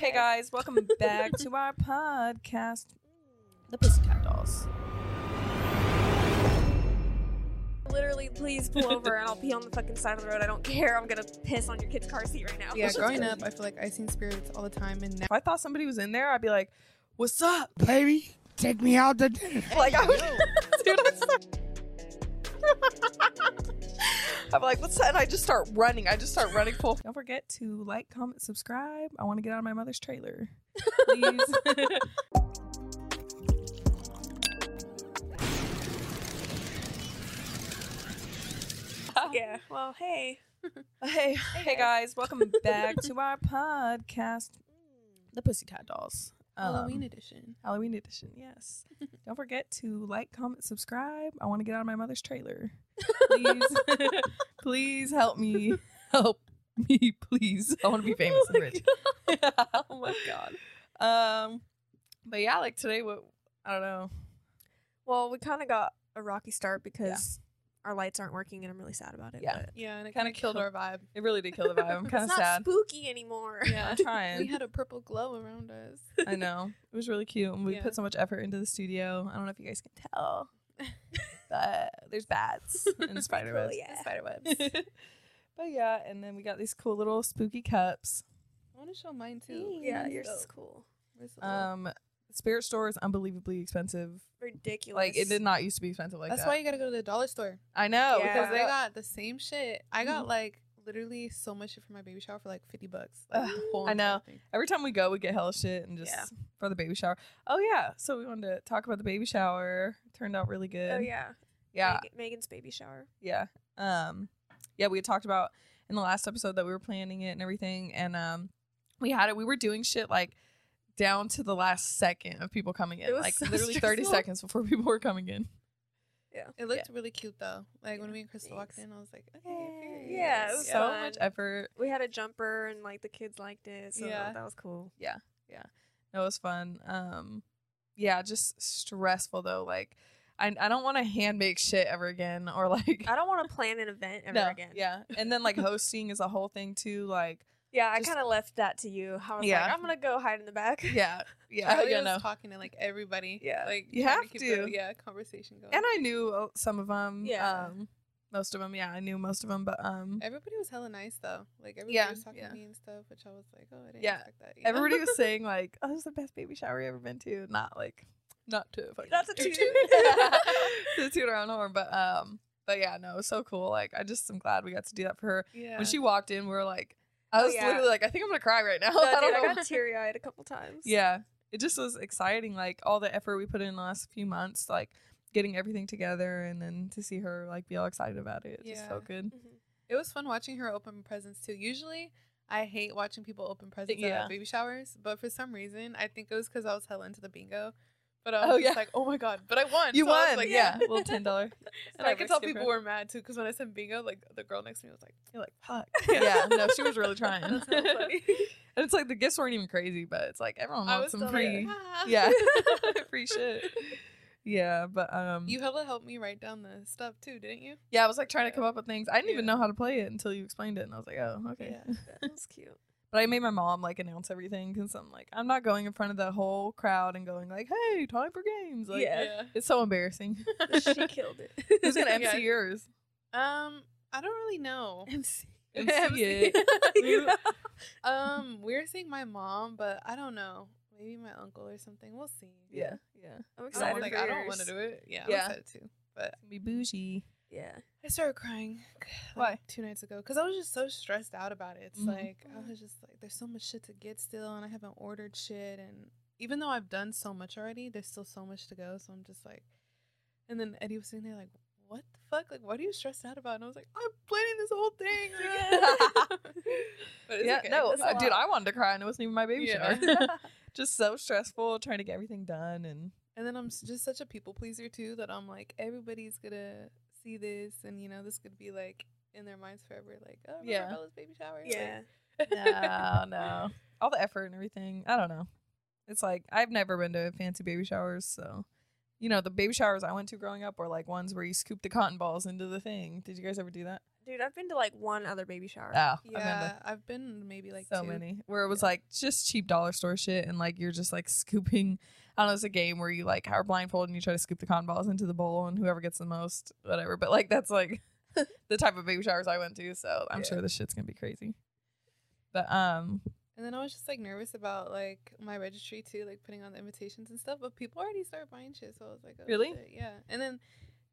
Hey guys, welcome back to our podcast, The Puxxy Tatt Dollz. Literally, please pull over and I'll pee on the fucking side of the road. I don't care. I'm gonna piss on your kid's car seat right now. Yeah, growing up, I feel like I seen spirits all the time, and now If I thought somebody was in there, I'd be like, "What's up?" Baby, take me out to dinner. Like I would, dude. I start- I'm like, "What's that?" And I just start running. I just start running full. Don't forget to like, comment, subscribe. I want to get out of my mother's trailer, please. yeah. Well, hey. Hey, hey guys, welcome back to our podcast, The Puxxy Tatt Dollz. Um, Halloween edition. Halloween edition, yes. Don't forget to like, comment, subscribe. I want to get out of my mother's trailer. Please, please help me. Help me, please. I want to be famous and rich. Oh my god. um, but yeah, like today, what I don't know. Well, we kind of got a rocky start because our lights aren't working, and I'm really sad about it. Yeah. but Yeah, and it Kinda kind killed our vibe. It really did kill the vibe. I'm kind it's of not sad. spooky anymore. Yeah, I'm we had a purple glow around us. I know it was really cute, and we Yeah. put so much effort into the studio. I don't know if you guys can tell, but there's bats and spider cool, webs. yeah. Spider webs. but yeah, and then we got these cool little spooky cups. I want to show mine too. yeah, yours is cool. where's the little- Um, Spirit store is unbelievably expensive. Ridiculous. Like it did not used to be expensive like That's that. why you gotta go to the dollar store I know Yeah. because because they got the same shit. I got Mhm. like literally so much shit for my baby shower for like fifty bucks. Like, Ugh, whole I know. thing. every time we go, we get hella shit and just Yeah. for the baby shower. Oh yeah, so we wanted to talk about the baby shower. Turned out really good. Oh yeah. yeah, Meg- Megan's baby shower. yeah um yeah we had talked about in the last episode that we were planning it and everything and um we had it we were doing shit like down to the last second of people coming in It was like so literally 30 stressful. seconds before people were coming in Yeah. It looked really cute though. Like when me and Crystal walked in, I was like, okay, Yay. Yeah, it was so fun. much effort We had a jumper, and like the kids liked it. So Yeah. that was cool. Yeah. Yeah. No, it was fun um yeah just stressful though like I, I don't want to hand make shit ever again or like I don't want to plan an event ever no, again. yeah and then like hosting is a whole thing too like Yeah, I kind of left that to you. How I was Yeah. like, I'm gonna go hide in the back. yeah yeah yeah was no talking to like everybody. Yeah. like You have keep to. The, yeah, conversation going. and I knew uh, some of them. Yeah. Um, most of them. Yeah, I knew most of them. But um, Everybody was hella nice though. Like everybody Yeah, was talking yeah. to me and stuff, which I was like, oh, I didn't Yeah, expect that. you know? everybody was saying like, "Oh, this is the best baby shower you ever been to." Not like, not to fucking Not to toot toot. to toot our own horn, but um, but yeah, no, it was so cool. Like, I just am glad we got to do that for her. yeah. When she walked in, we were like, I Oh, was yeah. literally like, I think I'm gonna cry right now. No, I dude, don't I got teary eyed a couple times. yeah, it just was exciting. Like all the effort we put in the last few months, like getting everything together, and then to see her like be all excited about it, it just Yeah. felt good. Mhm. It was fun watching her open presents too. Usually, I hate watching people open presents Yeah. at baby showers, but for some reason, I think it was because I was hella into the bingo. But I was Oh, yeah. like, oh my god! But I won. You so won, like, yeah, little ten dollar. And I could tell people were mad too because when I said bingo, like the girl next to me was like, You're like, fuck. yeah, no, she was really trying. And it's like the gifts weren't even crazy, but it's like everyone wants some free, like, ah. yeah, free shit. Yeah, but um, You hella helped me write down the stuff too, didn't you? yeah, I was like trying to come up with things. I didn't even know how to play it until you explained it, and I was like, oh, okay. Yeah. That was cute. But I made my mom like announce everything because I'm like, I'm not going in front of the whole crowd and going like, hey, time for games. Like, Yeah. it's so embarrassing. she killed it. Who's gonna MC Yeah. yours? Um, I don't really know. MC. MC MC. it. um, we're saying my mom, but I don't know. Maybe my uncle or something. We'll see. Yeah, yeah. I'm I excited don't, like, I don't want to do it. Yeah, Yeah. I'm excited too. But Be bougie. Yeah. I started crying. like, Why? Two nights ago, because I was just so stressed out about it. It's Mhm. like I was just like, there's so much shit to get still, and I haven't ordered shit, and even though I've done so much already, there's still so much to go. So I'm just like, and then Eddie was sitting there like, what the fuck? Like, what are you stressed out about? And I was like, I'm planning this whole thing. but it's yeah, okay. no, It's uh, dude. I wanted to cry and it wasn't even my baby Yeah. shower. just so stressful trying to get everything done and And then I'm just such a people pleaser too that I'm like everybody's gonna see this and you know this could be like in their minds forever. Like oh remember Yeah. Bella's baby shower. Yeah. Like- no, no, all the effort and everything. I don't know. It's like I've never been to fancy baby showers, so you know the baby showers I went to growing up were like ones where you scoop the cotton balls into the thing. Did you guys ever do that? Dude, I've been to like one other baby shower. Oh, I've Yeah, I've been maybe like so two. many where it was Yeah. like just cheap dollar store shit and like you're just like scooping I don't know, it's a game where you like are blindfolded and you try to scoop the cotton balls into the bowl and whoever gets the most, whatever. But like that's like the type of baby showers I went to, so I'm Yeah. sure this shit's gonna be crazy. But um And then I was just like nervous about like my registry too, like putting on the invitations and stuff. But people already started buying shit, so I was like, oh, Really? shit, Yeah. And then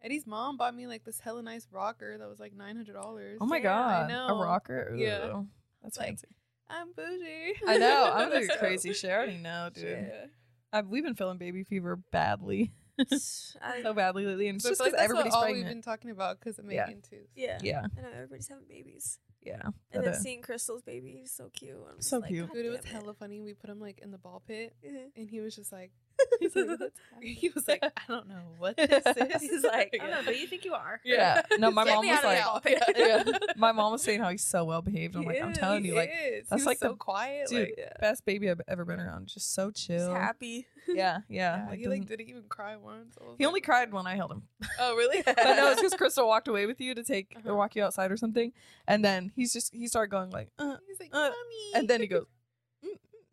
Eddie's mom bought me like this hella nice rocker that was like nine hundred dollars. oh my Yeah, I god, know. a rocker. Yeah. Ooh, That's Like, fancy. I'm bougie. I know. I'm doing crazy shit. I already know, dude. Shit. I've, we've been feeling baby fever badly, I, so badly lately, and it's But I just feel like that's everybody's what all pregnant. we've been talking about because of Yeah. Megan too. yeah. Yeah, I know everybody's having babies. yeah. And But, then uh, seeing Crystal's baby is so cute. I'm just So like, cute. "God Dude, it was damn hella funny. We put him like in the ball pit, Mhm. and he was just like, he's like, he was like, I don't know what this is. He's like, I don't know, but you think you are. Yeah. No, my mom was like, the pit. yeah. My mom was saying how he's so well behaved. I'm He like, I'm telling you, like, is. that's like the- so quiet, dude, like, Yeah. best baby I've ever been around. Just so Just chill. happy. Yeah, yeah. yeah, like, he like didn't even cry once. He like, only cried when I held him. Oh really? But no, it's because Crystal walked away with you to take or Uh-huh. walk you outside or something, and then he's just he started going like, uh, He's like, Uh, and then he goes.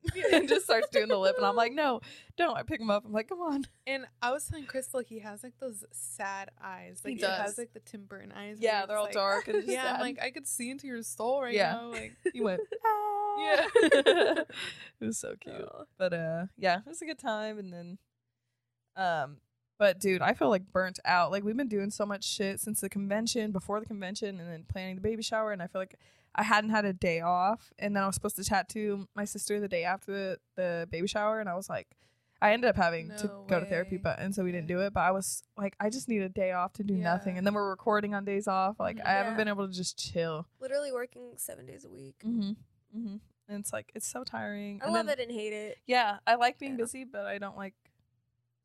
And just starts doing the lip, and I'm like, no, don't. I pick him up. I'm like, come on. And I was telling Crystal he has like those sad eyes. He Like he, does. has like the Tim Burton eyes. Yeah, they're all like- dark and just yeah, sad. I'm like I could see into your soul right Yeah. now. Like He went, Yeah. it was so cute. Oh. But uh yeah, it was a good time and then um but dude, I feel like burnt out. Like we've been doing so much shit since the convention, before the convention, and then planning the baby shower, and I feel like I hadn't had a day off, and then I was supposed to tattoo my sister the day after the, the baby shower, and I was like, I ended up having to No go to therapy, but and so we didn't do it. But I was like, I just need a day off to do nothing, and then we're recording on days off. Like Mhm. I haven't been able to just chill. Literally working seven days a week. Mm-hmm. Mm-hmm. And it's like it's so tiring. I and love then- it and hate it. yeah, I like being Yeah. busy, but I don't like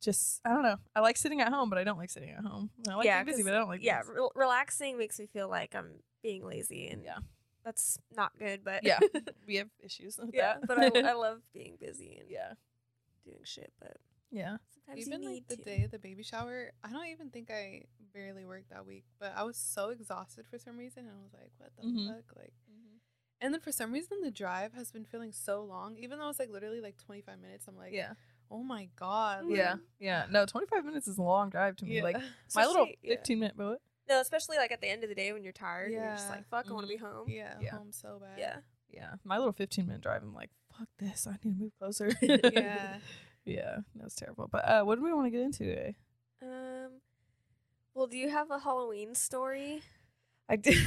just I don't know. I like sitting at home, but I don't like sitting at home. I like Yeah, being busy, but I don't like yeah, being re- relaxing makes me feel like I'm being lazy, and Yeah. that's not good. But yeah. we have issues with yeah, that. but I, I love being busy and yeah, doing shit. But yeah, sometimes even you like need the to. day of the baby shower, I don't even think I barely worked that week. But I was so exhausted for some reason, and I was like, what the Mhm. fuck, like. And then for some reason, the drive has been feeling so long, even though it's like literally like 25 minutes. I'm like, yeah, oh my god, like, yeah, yeah. No, twenty five minutes is a long drive to me. yeah. Like my little Especially- yeah. fifteen minute boat. No, especially like at the end of the day when you're tired, and you're just like, "Fuck, I want to be home." yeah, Yeah. home so bad. Yeah. Yeah, my little fifteen minute drive. I'm like, fuck this. I need to move closer. yeah. yeah. That's terrible. But uh, what do we want to get into today? Um. Well, do you have a Halloween story? I did.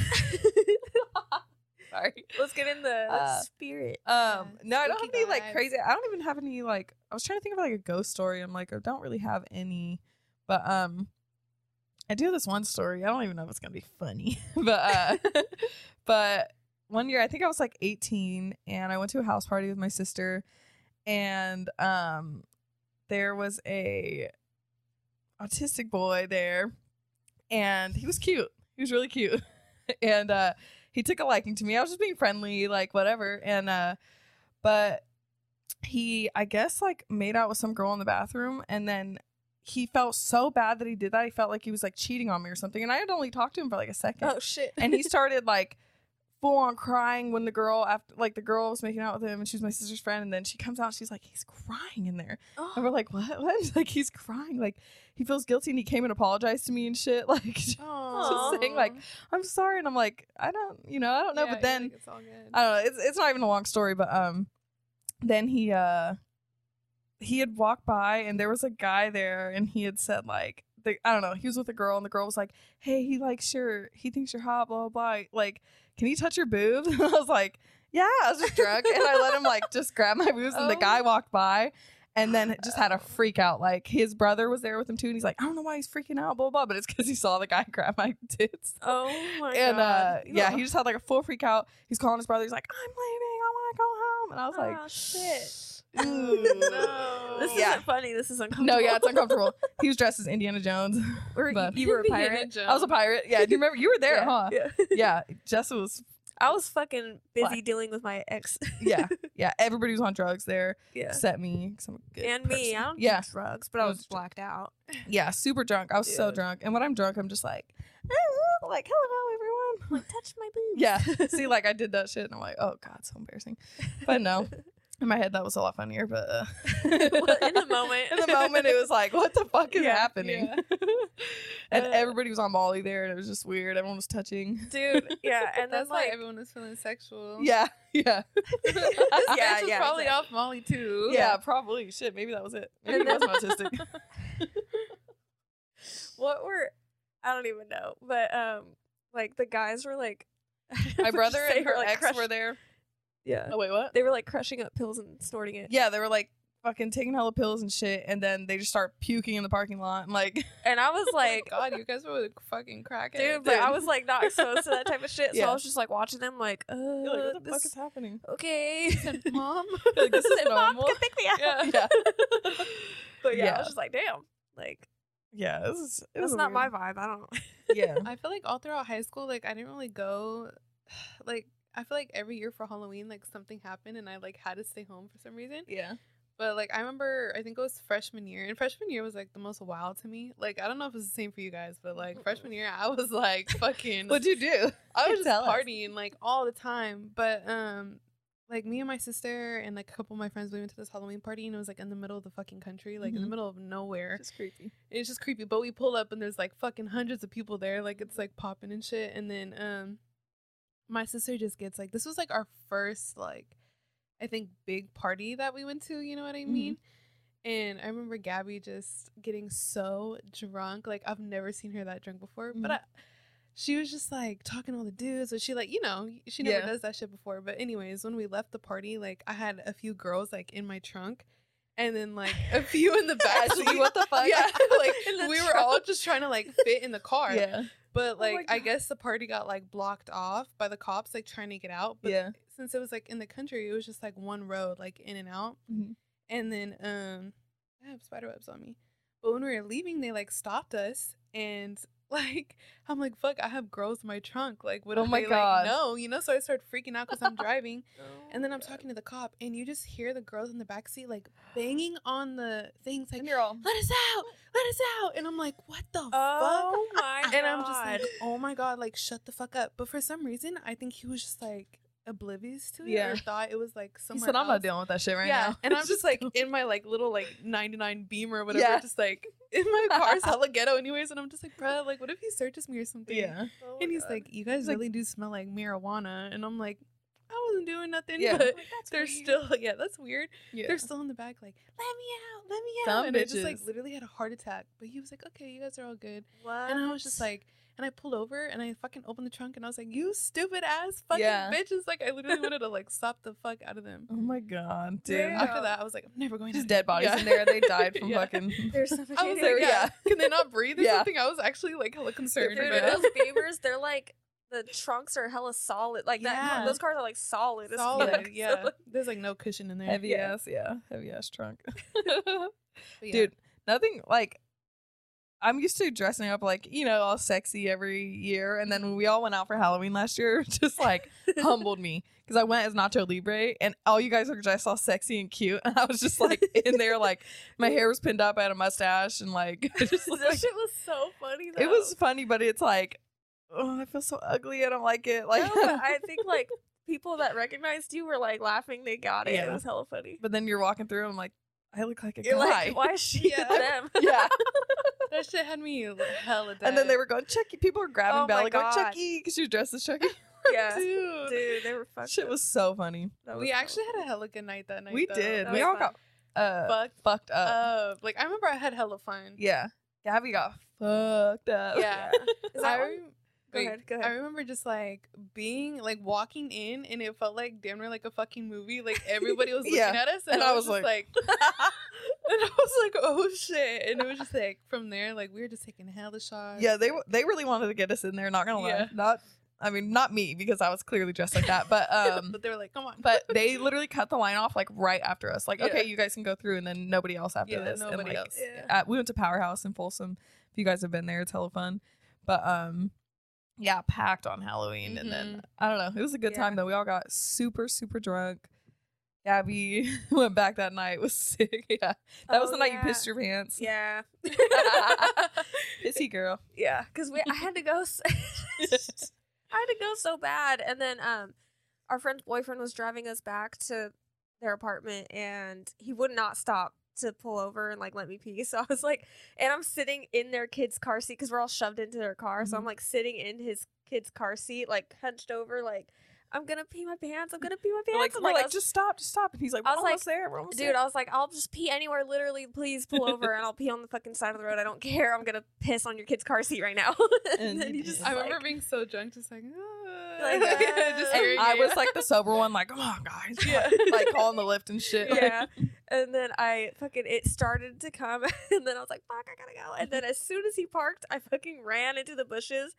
Sorry. Let's get in the Uh, spirit. Um, Yeah, no, I don't have spooky any like vibes. crazy. I don't even have any like. I was trying to think of like a ghost story. I'm like, I don't really have any, but um, I do have this one story. I don't even know if it's gonna be funny, but uh, but one year I think I was like 18, and I went to a house party with my sister, and um, there was a autistic boy there, and he was cute. He was really cute, and uh he took a liking to me. I was just being friendly, like whatever. And uh but he I guess like made out with some girl in the bathroom and then he felt so bad that he did that. He felt like he was like cheating on me or something. And I had only talked to him for like a second. oh shit! And he started like full on crying when the girl after like the girl was making out with him and she was my sister's friend and then she comes out and she's like he's crying in there oh, and we're like what what like he's crying like he feels guilty and he came and apologized to me and shit like Just saying, like, I'm sorry. And I'm like, I don't, you know, I don't know. but then it's all good. I don't know. It's it's not even a long story, but um, then he uh, he had walked by and there was a guy there and he had said like, the, I don't know, he was with a girl and the girl was like, hey, he likes your, he thinks you're hot, blah blah. blah. Like, can he touch your boobs? And I was like, yeah. I was just drunk and I let him like just grab my boobs and the Oh. guy walked by. And then just had a freak out. Like his brother was there with him too, and he's like, I don't know why he's freaking out, blah blah. But it's because he saw the guy grab my tits oh my and god! uh yeah he just had like a full freak out he's calling his brother he's like i'm leaving i want to go home and i was like oh shit! Ooh. No. This Yeah. isn't funny. This is uncomfortable. no yeah it's uncomfortable he was dressed as indiana jones Were you- but- you were a Indiana pirate. I was a pirate yeah do you remember you were there yeah. huh Yeah. yeah jessa was I was fucking busy Black. dealing with my ex. yeah yeah everybody was on drugs there yeah. except me 'cause I'm a good And me. person. I don't yeah do drugs, but I I was was- blacked out. yeah super drunk i was so Yeah. drunk and when i'm drunk i'm just like "Ah," like hello everyone. Like touch my boobs. Yeah. See, like I did that shit, and I'm like, oh god, so embarrassing. But no, in my head that was a lot funnier. But uh, Well, in the moment. in the moment, it was like, what the fuck is Yeah, happening? and Uh, everybody was on Molly there, and it was just weird. Everyone was touching. dude. Yeah, and That's that's why like everyone was feeling sexual. Yeah, yeah, this Yeah, was yeah, probably exactly. off Molly too. yeah. Probably shit. Maybe that was it. Maybe And it was then- autistic. what were I don't even know, but um, like the guys were like. My brother and her like, ex crush- were there. Yeah, Oh wait, what? they were like crushing up pills and snorting it. Yeah, they were like fucking taking hella pills and shit, and then they just start puking in the parking lot, and like, and I was Oh like, God, you guys were fucking cracking, dude, but I was like not exposed to that type of shit, so I was just like watching them, like, uh, you're like, what the this, fuck is happening? okay, mom. Like, this is Mom, normal. come pick me up. Yeah. Yeah, But yeah, I was just like, damn, like yeah. This is it that's was not my vibe. I don't. Yeah, I feel like all throughout high school, like I didn't really go. Like I feel like every year for Halloween, like something happened, and I like had to stay home for some reason. yeah. But like I remember, I think it was freshman year, and freshman year was like the most wild to me. Like I don't know if it's the same for you guys, but like freshman year, I was like fucking. What'd you do? I was just Tell us. partying like all the time. But um, like me and my sister and like a couple of my friends, we went to this Halloween party, and it was like in the middle of the fucking country, like in the Mhm. middle of nowhere. It's creepy. It's just creepy. But we pull up and there's like fucking hundreds of people there. Like it's like popping and shit. And then um my sister just gets like this was like our first like I think big party that we went to, you know what I Mhm. mean? And I remember Gabby just getting so drunk. Like I've never seen her that drunk before. But Mhm. I she was just like talking to all the dudes. So she like, you know, she never Yeah. does that shit before. But anyways, when we left the party, like I had a few girls like in my trunk and then like a few in the back. Actually, what the fuck? Yeah, like we were all just trying to like fit in the car. Yeah, But Oh like I guess the party got like blocked off by the cops, like trying to get out. But Yeah. since it was like in the country, it was just like one road, like in and out. Mhm. And then um I have spider webs on me. But when we were leaving, they like stopped us and like I'm like, fuck, I have girls in my trunk. Like, what Oh my God. like no, you know? So I start freaking out because I'm driving. Oh, and then I'm talking to the cop, and you just hear the girls in the back seat like banging on the things, like all. let us out, let us out. And I'm like, what the Oh my fuck? god! And I'm just like, oh my god, like shut the fuck up. But for some reason, I think he was just like oblivious to it Yeah. or thought it was like He somewhere. said, "I'm not dealing with that shit right yeah, now." and I'm just like in my like little like 99 Beamer or whatever, Yeah. just like in my car's hella ghetto anyways. And I'm just like, bro, like what if he searches me or something? yeah, Oh And he's God. like, you guys He's like- really do smell like marijuana, and I'm like, I wasn't doing nothing, Yeah. but Like, they're weird. still yeah, that's weird. yeah. They're still in the back, like, let me out, let me out. Dumb and I just like literally had a heart attack. But he was like, okay, you guys are all good. What? And I was just like, and I pulled over and I fucking opened the trunk and I was like, you stupid ass fucking Yeah. bitches. Like, I literally wanted to like stop the fuck out of them. oh my god, dude. Damn. After that, I was like, I'm never going Just out dead bodies Yeah. in there. They died from Yeah. fucking. They're I was suffocating. like, There- yeah. yeah. Can they not breathe or Yeah. something? I was actually like hella concerned. Dude, about those Beamers, they're like the trunks are hella solid. Like that. Those cars are like solid. as Solid, fuck. Yeah. There's like no cushion in there. Heavy Yeah. ass, yeah, heavy ass trunk. Yeah. Dude, nothing like I'm used to dressing up like, you know, all sexy every year. And then when we all went out for Halloween last year, just like humbled me. Because I went as Nacho Libre and all you guys are dressed all sexy and cute. And I was just like in there, like my hair was pinned up, I had a mustache and like it just that like shit was so funny. Though. it was funny, but it's like, oh, I feel so ugly. I don't like it. Like No, I think like people that recognized you were like laughing. They got it. It was hella funny. but then you're walking through and I'm like, I look like a You're guy. like, why is she Yeah. them? yeah. that shit had me hella dead. And then they were going Chucky. People were grabbing Oh Bella my going Chucky because she was dressed as Chucky. yeah, Dude. dude, they were fucked. Shit up. was so funny. That was we so actually funny. had a hella good night that night. we though. did. That We all fun. got uh, fucked fucked up. up. Like I remember I had hella fun. yeah. Gabby got fucked up. Yeah. Is I that one? rem- Go wait, ahead, go I remember just like being like walking in and it felt like damn near like a fucking movie. Like everybody was looking Yeah. at us and, And I I was, just like, and I was like, oh shit. And it was just like from there, like we were just taking hella shots. Yeah, they they really wanted to get us in there. Not gonna lie, Yeah. not. I mean, not me because I was clearly dressed like that, but um, but they were like, come on. but they literally cut the line off like right after us. Like, Yeah. okay, you guys can go through, and then nobody else after Yeah, this. And, nobody like, else. Yeah. at- we went to Powerhouse in Folsom. If you guys have been there, it's hella fun. But um, yeah, packed on Halloween, and then I don't know. It was a good time though. We all got super super drunk. Gabby went back that night. Was sick. Yeah, that was Oh, the night yeah. you pissed your pants. Yeah. Pissy girl. yeah, because we I had to go. I had to go so bad. And then um our friend's boyfriend was driving us back to their apartment and he would not stop to pull over and like let me pee. So I was like and I'm sitting in their kid's car seat because we're all shoved into their car. So I'm Mhm. like sitting in his kid's car seat, like hunched over, like I'm gonna pee my pants. I'm gonna pee my pants. like, I'm we're like, was- just stop, just stop. And he's like, I we're was like, there. We're almost Dude, there. I was like, I'll just pee anywhere. Literally, please pull over and I'll pee on the fucking side of the road. I don't care. I'm gonna piss on your kid's car seat right now. and, And then he just. I was remember being so drunk, just like, ah. Like, just uh, hearing I was like the sober one, like, come on, guys. Yeah. like calling the Lyft and shit. Like, yeah. And then I fucking it started to come, and then I was like, "Fuck, I gotta go." And then as soon as he parked, I fucking ran into the bushes,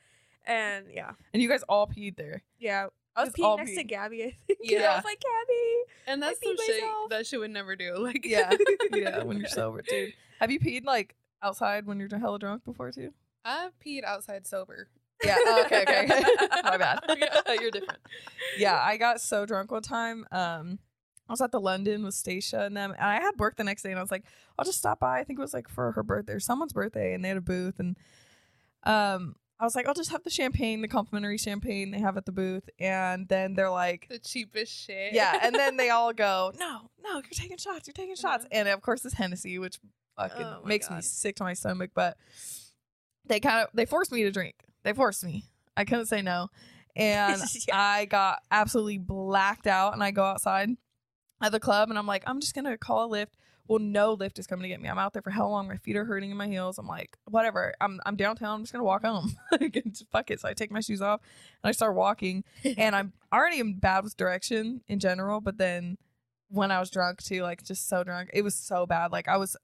and yeah, and you guys all peed there. yeah. I was Just all peeing next to. Gabby. I think. And I was like, Gabby. and that's I some shit myself. that shit would never do. Like, Yeah. yeah, when you're sober, dude. Have you peed like outside when you're hella drunk before too? I've peed outside sober. Yeah. oh, okay. Okay. My bad. Yeah. You're different. Yeah, I got so drunk one time. Um, I was at the London with Stacia and them, and I had work the next day, and I was like, I'll just stop by. I think it was like for her birthday or someone's birthday, and they had a booth, and um, I was like, I'll just have the champagne, the complimentary champagne they have at the booth, and then they're like. The cheapest shit. Yeah, and then they all go, no, no, you're taking shots, you're taking shots, Uh-huh. and of course it's Hennessy, which fucking Oh makes me sick to my stomach. But they kind of they forced me to drink. They forced me. I couldn't say no, and Yeah. I got absolutely blacked out. And I go outside at the club, and I'm like, I'm just gonna call a Lyft. Well, no Lyft is coming to get me. I'm out there for how long? My feet are hurting in my heels. I'm like, whatever. I'm I'm downtown. I'm just gonna walk home. Like, fuck it. So I take my shoes off and I start walking. and I'm already am bad with direction in general, but then when I was drunk too, like just so drunk, it was so bad. Like I was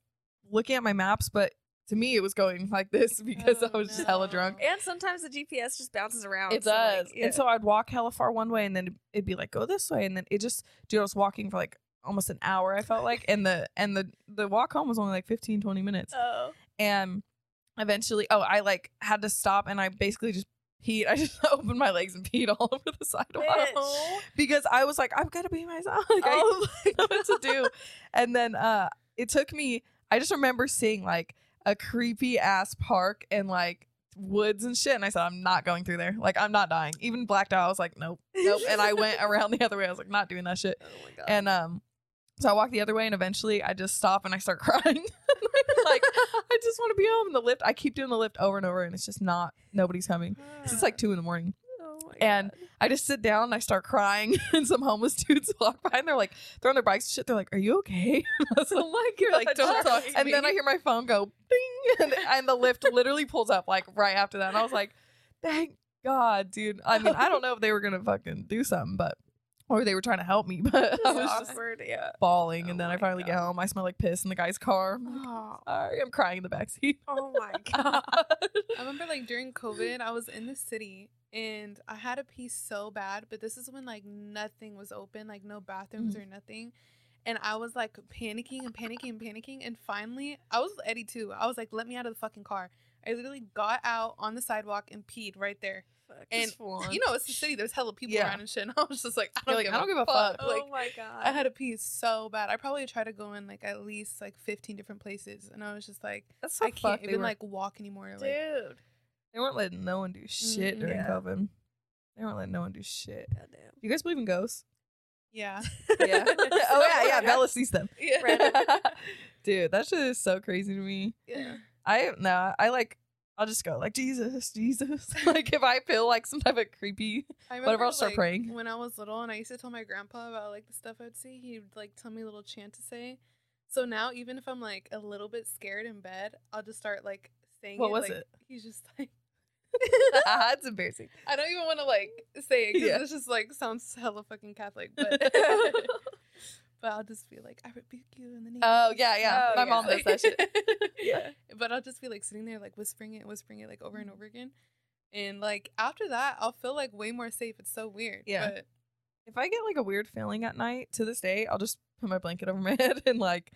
looking at my maps, but to me it was going like this because Oh, I was just hella drunk. And sometimes the GPS just bounces around. It so, like, does. yeah. And so I'd walk hella far one way and then it'd be like, go this way. And then it just, dude, I was walking for like almost an hour, I felt like. And the, and the, the walk home was only like 15, 20 minutes. oh. And eventually, oh, I like had to stop and I basically just peed. I just opened my legs and peed all over the sidewalk Bitch. because I was like, I'm gonna be myself. Like, Oh I didn't know what to do. And then uh it took me I just remember seeing like a creepy ass park and like woods and shit. And I said, I'm not going through there. Like I'm not dying. Even blacked out, I was like, nope, nope. And I went around the other way. I was like, not doing that shit. Oh my god. And um so I walk the other way and eventually I just stop and I start crying. like I just want to be home. And the Lyft, I keep doing the Lyft over and over and it's just not nobody's coming. It's like two in the morning. Oh and God. I just sit down and I start crying, and some homeless dudes walk by and they're like, they're on their bikes and shit. They're like, "Are you okay?" And I was like, oh You're like, don't talk and me. then I hear my phone go ding, and, and the Lyft literally pulls up like right after that. And I was like, "Thank God, dude." I mean, I don't know if they were gonna fucking do something, but or they were trying to help me, but I was just awkward. Yeah. bawling. Oh and then I finally get home. I smell like piss in the guy's car. I'm like, Oh, Sorry, I'm crying in the backseat. oh my god. I remember like during COVID, I was in the city and I had a pee so bad, but this is when like nothing was open, like no bathrooms Mhm. or nothing. And I was like panicking and panicking and panicking. And finally, I was Eddie too. I was like, let me out of the fucking car. I literally got out on the sidewalk and peed right there. Fuck. And You know, it's the city. There's hella people Yeah. around and shit. And I was just like, I don't, like, give, I don't a give a fuck. fuck. Like, oh my god. I had to pee so bad. I probably tried to go in like at least like 15 different places. And I was just like, That's so I can't even were- like walk anymore. Like, dude. They weren't letting no one do shit Mhm. during Yeah. COVID. They weren't letting no one do shit. Goddamn. Do you guys believe in ghosts? yeah. Yeah. oh yeah, yeah. Bella sees them. Yeah. Dude, that shit is so crazy to me. yeah. I no, I like. I'll just go like Jesus, Jesus. like if I feel like some type of creepy. I Whatever, I'll start like, praying. When I was little and I used to tell my grandpa about like the stuff I'd see, he'd like tell me a little chant to say. So now even if I'm like a little bit scared in bed, I'll just start like saying What it. was like, it? He's just like That's embarrassing. I don't even want to like say it because Yeah. it's just like sounds hella fucking Catholic, but but I'll just be like, I rebuke you in the name. Oh yeah, yeah. Oh, My yeah. mom does that shit. yeah. But I'll just be like sitting there like whispering it, whispering it like over and mm-hmm. over again. And like after that, I'll feel like way more safe. It's so weird. Yeah. But If I get like a weird feeling at night, to this day, I'll just put my blanket over my head and like,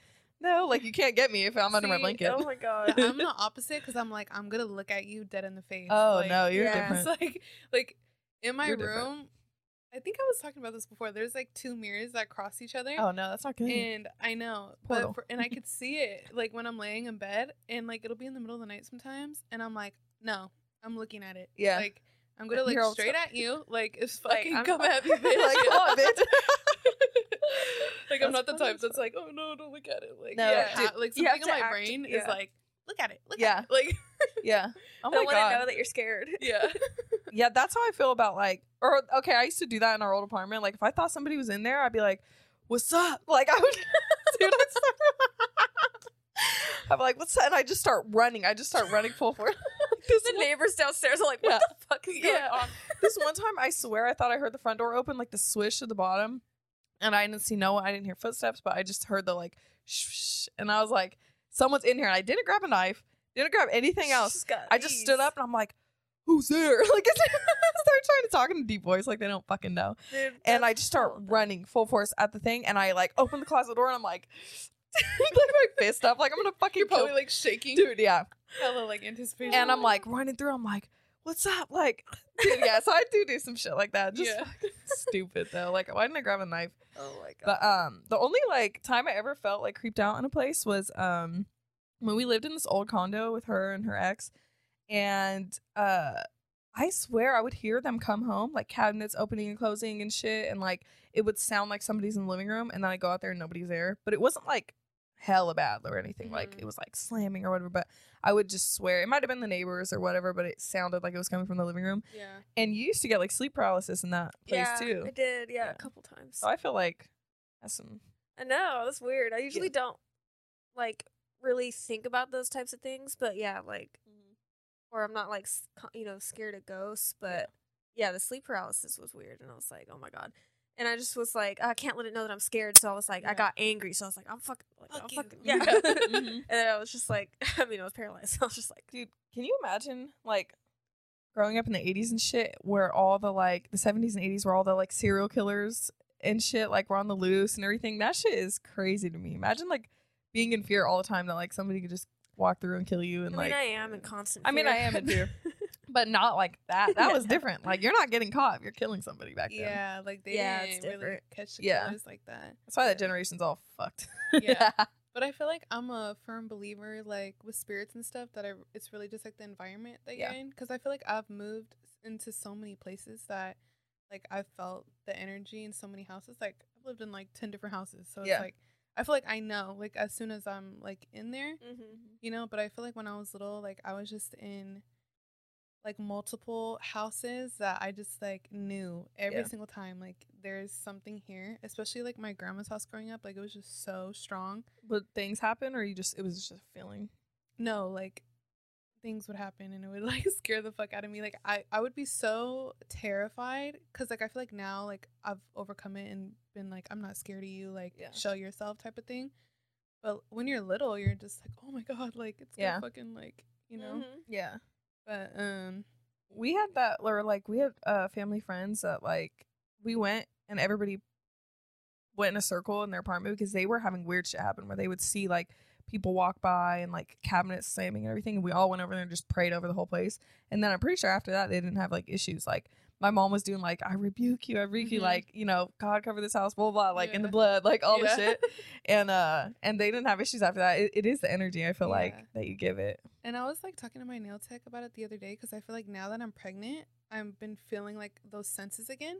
no, like you can't get me if I'm under my blanket. Oh my god. I'm the opposite because I'm like, I'm gonna look at you dead in the face. Oh Like, no, you're yeah. It's different. like like in my You're different. room, I think I was talking about this before. There's like two mirrors that cross each other. Oh no, that's not good. And I know, Portal. but for, and I could see it like when I'm laying in bed, and like it'll be in the middle of the night sometimes, and I'm like, no, I'm looking at it. Yeah. like I'm gonna look straight stop. at you, like it's fucking I'm come at me, bitch. like, come on, bitch. Like I'm not the type that's like, oh no, don't look at it. Like, No, yeah, dude, like something in my act- brain is like, look at it, look Yeah. at it, like, yeah. Oh my want to know that you're scared. yeah, yeah, that's how I feel about like, or okay, I used to do that in our old apartment. Like, if I thought somebody was in there, I'd be like, "What's up?" Like, I would, dude, I'd start, I'm like, "What's that?" And I just start running. I just start running full force. the one, neighbors downstairs are like, what Yeah. the fuck is going Yeah. on? this one time, I swear, I thought I heard the front door open, like the swish at the bottom, and I didn't see no one. I didn't hear footsteps, but I just heard the like, shh, and I was like, "Someone's in here." And I didn't grab a knife, didn't grab anything else. I just stood up and I'm like, who's there? Like, they're trying to talk in a deep voice, like they don't fucking know. Dude, And I just start running full force at the thing, and I like open the closet door, and I'm like, like my fist up, like I'm gonna fucking you're probably kill- like shaking, dude, yeah. hella like anticipation. And I'm like running through. I'm like, what's up? Like, dude, yeah. So I do do some shit like that. Just Yeah. stupid though. Like, why didn't I grab a knife? Oh my god. But um, the only like time I ever felt like creeped out in a place was um when we lived in this old condo with her and her ex, and uh, I swear I would hear them come home like cabinets opening and closing and shit, and like it would sound like somebody's in the living room, and then I go out there and nobody's there, but it wasn't like hella bad or anything like Mhm. it was like slamming or whatever but i would just swear it might have been the neighbors or whatever but it sounded like it was coming from the living room yeah, and you used to get like sleep paralysis in that place yeah, too I did. Yeah, Yeah. a couple times. so i feel like that's some I know that's weird. I usually don't like really think about those types of things, but yeah, like, or I'm not like you know scared of ghosts, but yeah, the sleep paralysis was weird, and I was like, oh my god. And I just was like, I can't let it know that I'm scared. So I was like, I got angry. So I was like, I'm fucking, like, Fuck I'm you. fucking, yeah. Mhm. And then I was just like, I mean, I was paralyzed. I was just like, Dude, can you imagine like growing up in the 80s and shit where all the like the 70s and 80s were all the like serial killers and shit like were on the loose and everything? That shit is crazy to me. Imagine like being in fear all the time that like somebody could just walk through and kill you and I like I am in constant. I mean. I am in fear. But not like that. That was different. Like you're not getting caught if you're killing somebody back then. yeah, like they Yeah, it's didn't really different. catch the Yeah. killers like that. That's why that generation's all fucked. Yeah. But I feel like I'm a firm believer, like with spirits and stuff, that I it's really just like the environment that Yeah. you're in. Because I feel like I've moved into so many places that, like, I've felt the energy in so many houses. Like, I've lived in like ten different houses, so it's Yeah. like I feel like I know, like, as soon as I'm like in there, Mhm. you know. But I feel like when I was little, like, I was just in like multiple houses that I just like knew every Yeah. single time. Like, there's something here, especially like my grandma's house growing up. Like, it was just so strong. Would things happen or you just it was just a feeling? no like things would happen and it would like scare the fuck out of me like i i would be so terrified because like i feel like now like i've overcome it and been like i'm not scared of you like Yeah. show yourself type of thing but when you're little you're just like oh my god like it's Yeah. fucking like you know Mhm. Yeah. But um we had that or like we had uh family friends that like we went and everybody went in a circle in their apartment because they were having weird shit happen where they would see like people walk by and like cabinets slamming and everything and we all went over there and just prayed over the whole place. And then i'm pretty sure after that they didn't have like issues like my mom was doing like i rebuke you i rebuke you Mhm. like you know god cover this house blah blah, blah like in the blood like all Yeah. the shit and uh and they didn't have issues after that it, it is the energy i feel like that you give it and i was like talking to my nail tech about it the other day because i feel like now that i'm pregnant i've been feeling like those senses again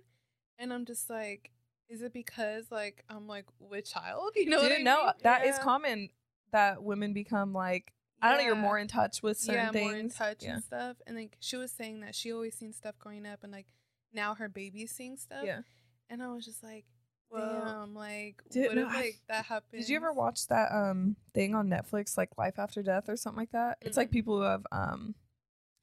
and i'm just like is it because like i'm like with child you know what didn't I know mean? that is Yeah. common that women become like I don't know, you're more in touch with certain yeah, things. more in touch Yeah. and stuff. And like she was saying that she always seen stuff growing up, and like now her baby's seeing stuff. Yeah. And I was just like, Whoa. damn, like Did- what no, if I- like that happens? Did you ever watch that um thing on Netflix, like Life After Death or something like that? It's like people who have um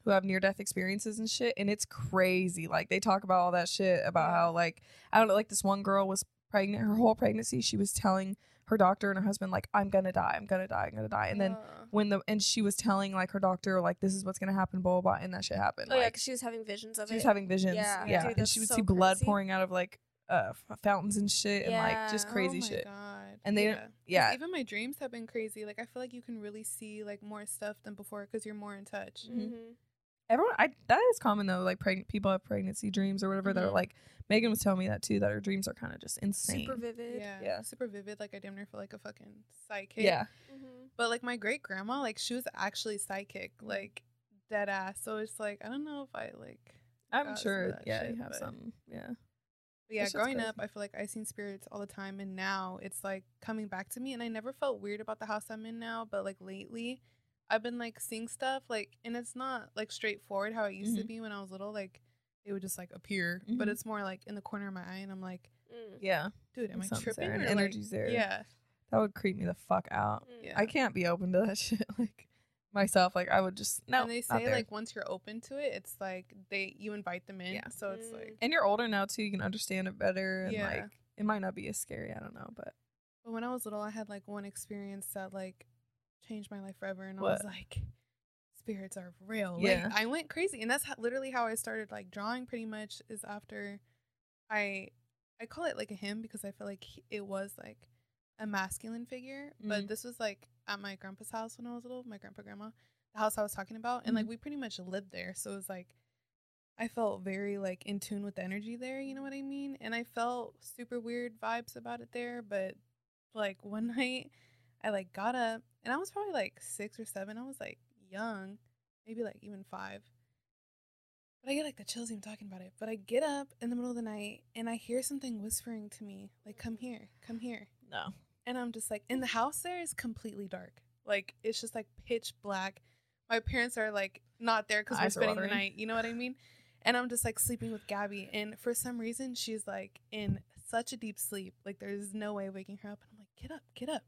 who have near death experiences and shit, and it's crazy. Like they talk about all that shit about Yeah. how like I don't know, like this one girl was pregnant her whole pregnancy. She was telling her doctor and her husband like I'm gonna die, I'm gonna die, I'm gonna die, and then Uh, when the and she was telling like her doctor like this is what's gonna happen, blah blah, blah and that shit happened. Oh yeah, like, because she was having visions of it. she was having visions. Yeah, Yeah, dude, and she would so see blood crazy. pouring out of like uh fountains and shit, and like just crazy oh my shit. God. And they yeah. yeah. Even my dreams have been crazy. Like I feel like you can really see like more stuff than before because you're more in touch. Mhm. Mhm. Everyone, I that is common though. Like pregnant people have pregnancy dreams or whatever. That are Mhm. like Megan was telling me that too. That her dreams are kind of just insane. Super vivid. Yeah, Yeah. super vivid. Like I damn near feel like a fucking psychic. Yeah, Mhm. But like my great grandma, like she was actually psychic, like dead ass. So it's like I don't know if I like I'm got some of sure. that Yeah, shit, you have but- some. Yeah. But yeah, growing crazy. up, I feel like I seen spirits all the time, and now it's like coming back to me. And I never felt weird about the house I'm in now, but like lately, I've been like seeing stuff like, and it's not like straightforward how it used to Mhm. be when I was little. Like it would just like appear, but Mhm. it's more like in the corner of my eye, and I'm like, Mm. Yeah. dude, am I tripping? there, and or, like- there. Yeah, That would creep me the fuck out. Mm. yeah. I can't be open to that shit. Like myself, like I would just no. and they not say there. like once you're open to it, it's like they you invite them in. Yeah. So it's Mm. like, and you're older now too. You can understand it better, and Yeah. like it might not be as scary. I don't know, but but when I was little, I had like one experience that like changed my life forever, and I was like, spirits are real. Yeah. Like I went crazy, and that's how, literally how I started like drawing. Pretty much is after I I call it like a hymn because I feel like he- it was like a masculine figure, but Mhm. this was like at my grandpa's house when I was little, my grandpa grandma, the house I was talking about, and like Mhm. we pretty much lived there, so it was like. I felt very like in tune with the energy there, you know what I mean? And I felt super weird vibes about it there, but like one night I like got up and I was probably like six or seven. I was like young, maybe like even five. But I get like the chills even talking about it. But I get up in the middle of the night and I hear something whispering to me, like, come here, come here. no. And I'm just like, in the house there is completely dark. Like, it's just like pitch black. My parents are like not there because we're spending the night. You know what I mean? And I'm just like sleeping with Gabby. And for some reason, she's like in such a deep sleep. Like, there's no way waking her up. And I'm like, get up, get up.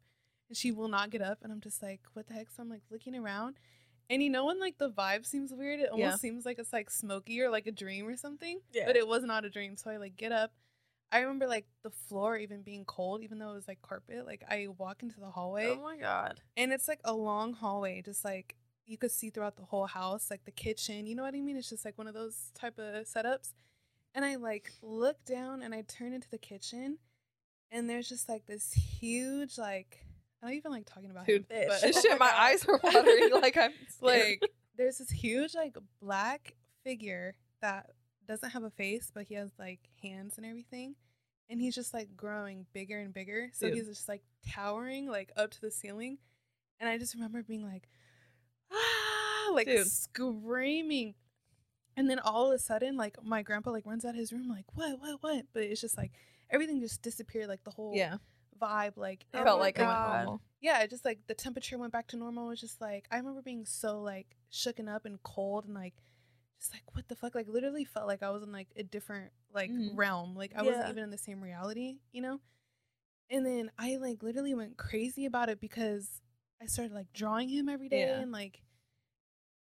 And she will not get up. And I'm just like, what the heck? So I'm like looking around. And you know when like the vibe seems weird, it almost Yeah. seems like it's like smoky or like a dream or something. Yeah. But it was not a dream. So I like get up. I remember like the floor even being cold, even though it was like carpet. Like I walk into the hallway Oh my god. and it's like a long hallway, just like you could see throughout the whole house, like the kitchen. You know what I mean? It's just like one of those type of setups. And I like look down and I turn into the kitchen, and there's just like this huge like I don't even like talking about Dude, him, but bitch. Shit, Oh my, my eyes are watering. like I'm like there's this huge like black figure that doesn't have a face but he has like hands and everything and he's just like growing bigger and bigger so Dude. he's just like towering like up to the ceiling and i just remember being like ah like Dude. screaming and then all of a sudden like my grandpa like runs out of his room like what what what but it's just like everything just disappeared like the whole yeah. Vibe like Oh It felt my like normal. yeah, just like the temperature went back to normal. It was just like I remember being so like shooken up and cold and like just like what the fuck? Like literally felt like I was in like a different like Mhm. realm. Like I wasn't even in the same reality, you know? And then I like literally went crazy about it because I started like drawing him every day Yeah. and like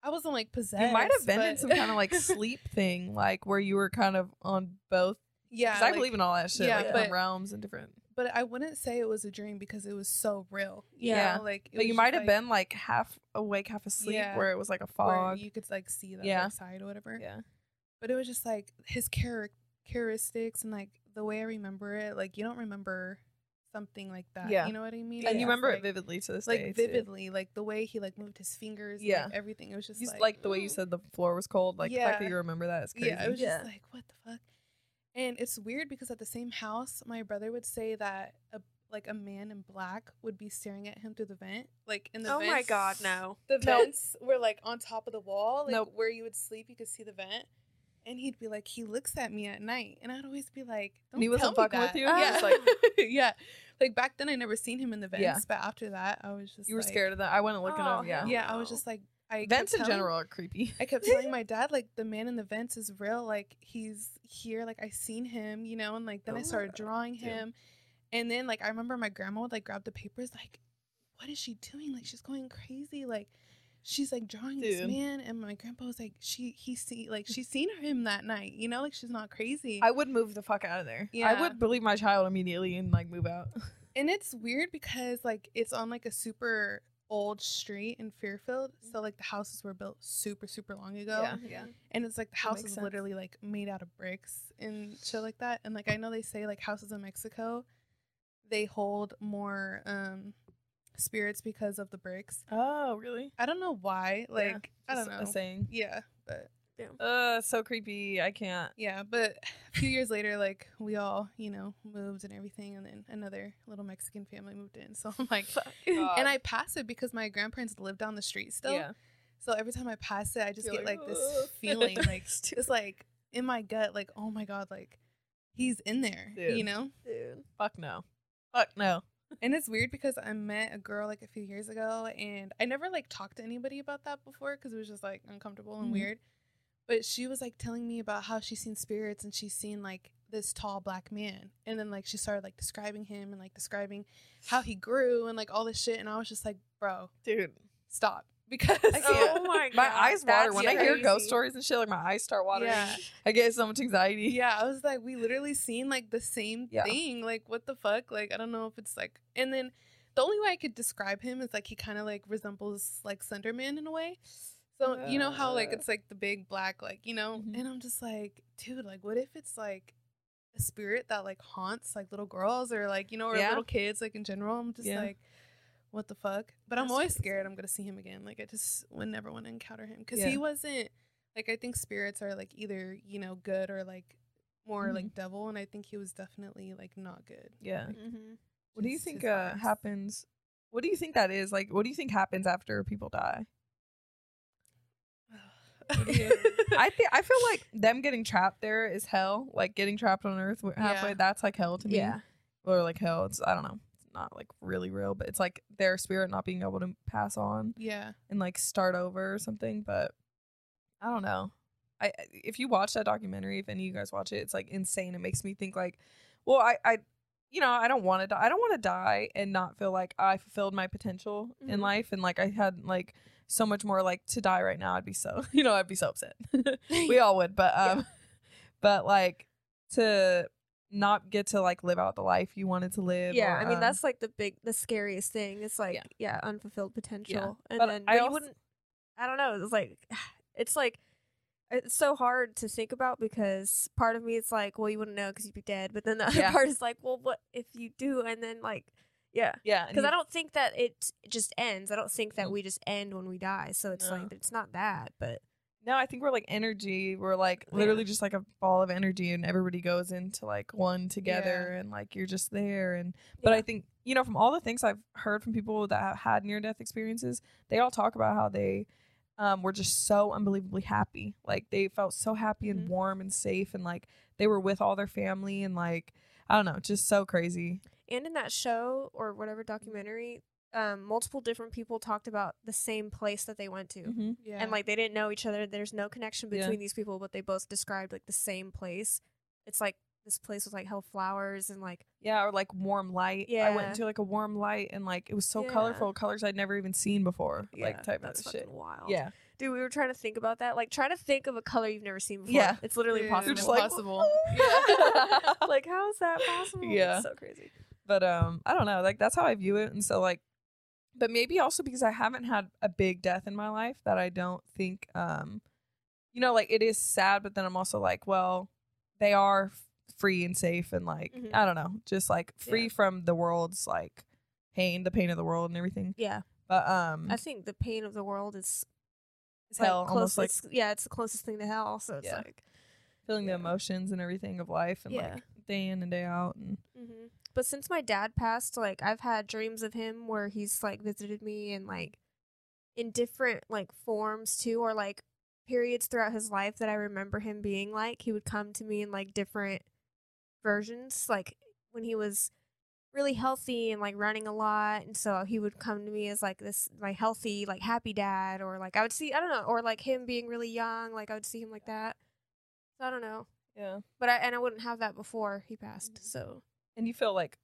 I wasn't like possessed. You might have been in some kind of like sleep thing, like where you were kind of on both. yeah, Because I believe in all that shit, yeah, like but- realms and different. But I wouldn't say it was a dream because it was so real. you Yeah. know? like it But you might have like, been like half awake, half asleep, Yeah. where it was like a fog. you could like see the Yeah. side or whatever. yeah. but it was just like his char- characteristics and like the way I remember it. Like you don't remember something like that. Yeah. you know what I mean. And It's you remember like, it vividly to this like day. too. vividly, like the way he like moved his fingers. and, Yeah. like, everything. It was just You like, like, the way you said the floor was cold. Like the fact that Yeah. you remember that is crazy. yeah, it was Yeah. just like what the fuck. And it's weird because at the same house, my brother would say that a like a man in black would be staring at him through the vent, like in the. Oh my god, no. The Nope. vents were like on top of the wall, like Nope. where you would sleep, you could see the vent. And he'd be like, he looks at me at night, and I'd always be like, Don't he wasn't tell me fucking with you? Yeah, was like- yeah. Like back then, I never seen him in the vents, Yeah. but after that, I was just you were like- scared of that. I went looking Oh, him. Yeah. Yeah, I was just like, I Vents in general are creepy. I kept telling my dad like the man in the vents is real. Like he's here. Like I seen him, you know. And like then Oh I started drawing dude. him, and then like I remember my grandma would like grab the papers. Like, what is she doing? Like she's going crazy. Like she's like drawing this man, and my grandpa was like, she he see like she seen him that night. You know, like she's not crazy. I would move the fuck out of there. yeah I would believe my child immediately and like move out. and it's weird because like it's on like a super old street in Fairfield. So like the houses were built super super long ago. Yeah, yeah. And it's like the house is sense. literally like made out of bricks and shit like that. And like I know they say like houses in Mexico, they hold more um spirits because of the bricks. Oh, really? I don't know why. Like I don't know. A saying. Yeah, but Uh, so creepy. I can't. yeah, but a few years later, like we all you know moved and everything, and then another little Mexican family moved in. So I'm like, and I pass it because my grandparents live down the street still. yeah. So every time I pass it, I just You're get like, like, this feeling, like It's like in my gut, like, oh my god, like he's in there, you know. Dude. Fuck no. Fuck no. And it's weird because I met a girl like a few years ago, and I never like talked to anybody about that before because it was just like uncomfortable and Mhm. weird. But she was like telling me about how she's seen spirits and she's seen like this tall black man, and then like she started like describing him and like describing how he grew and like all this shit, and I was just like, bro, Dude. stop because I. Oh my god. My eyes water that's when I hear ghost stories and shit. Like my eyes start watering. Yeah. I get so much anxiety. yeah, I was like, we literally seen like the same Yeah. thing. Like, what the fuck? Like, I don't know if it's like, and then the only way I could describe him is like he kind of like resembles like Slenderman in a way. So you know how like it's like the big black, like you know, Mhm. and I'm just like, dude, like, what if it's like a spirit that like haunts like little girls or like you know or Yeah. little kids like in general? I'm just Yeah. like. What the fuck? But I'm always crazy. scared I'm gonna see him again. Like I just would never want to encounter him because Yeah. he wasn't like I think spirits are like either you know good or like more Mhm. like devil, and I think he was definitely like not good. Yeah. Mhm. What do you think uh, happens? What do you think that is? Like, what do you think happens after people die? I think I feel like them getting trapped there is hell. Like getting trapped on Earth halfway, Yeah. that's like hell to me. Yeah. Or like hell. It's I don't know. It's not like really real, but it's like their spirit not being able to pass on yeah, and like start over or something. But I don't know. I if you watch that documentary, if any of you guys watch it, it's like insane. It makes me think like, well, I I you know I don't want to die. I don't want to die and not feel like I fulfilled my potential in Mhm. life and like I had like so much more like to die right now. I'd be so you know I'd be so upset. we all would, but um, but like to not get to like live out the life you wanted to live. Yeah, or, I mean um, that's like the big, the scariest thing. It's like, Yeah. yeah, unfulfilled potential, and But then I also- wouldn't. I don't know. It's like, it's like, it's so hard to think about because part of me it's like, well, you wouldn't know because you'd be dead, but then the other Yeah. part is like, well, what if you do? And then like, yeah, yeah, because I don't think that it just ends. I don't think that Mhm. we just end when we die. So it's No. like it's not that, but No, I think we're like energy. We're like Yeah. literally just like a ball of energy, and everybody goes into like one together, and like you're just there. And but Yeah. I think you know from all the things I've heard from people that have had near death experiences, they all talk about how they um, were just so unbelievably happy. Like they felt so happy and warm and safe, and like they were with all their family, and like I don't know, just so crazy. And in that show or whatever documentary, um, multiple different people talked about the same place that they went to. Mhm. yeah, and like they didn't know each other. There's no connection Yeah. between these people, but they both described like the same place. It's like this place was like hell flowers and like Yeah, or like warm light. Yeah i went into like a warm light, and like it was so Yeah. colorful, colors I'd never even seen before, like type that's of fucking shit. wild. Yeah. dude, we were trying to think about that. Like trying to think of a color you've never seen before. Yeah. it's literally Dude, impossible. just like, impossible. Yeah. like how is that possible? Yeah. It's so crazy. But um i don't know like that's how i view it and so like but maybe also because i haven't had a big death in my life that i don't think um you know like it is sad but then i'm also like well they are f- free and safe and like Mhm. i don't know just like free Yeah. from the world's like pain the pain of the world and everything Yeah, but um I think the pain of the world is it's like, hell close, almost like yeah, it's the closest thing to hell. So it's Yeah. like feeling yeah. the emotions and everything of life and Yeah. like day in and day out and hmm But since my dad passed, like I've had dreams of him where he's like visited me and like in different like forms too, or like periods throughout his life that I remember him being like. He would come to me in like different versions, like when he was really healthy and like running a lot and so he would come to me as like this my healthy like happy dad or like i would see i don't know or like him being really young like i would see him like that. So i don't know yeah but i and i wouldn't have that before he passed mm-hmm. so and you feel like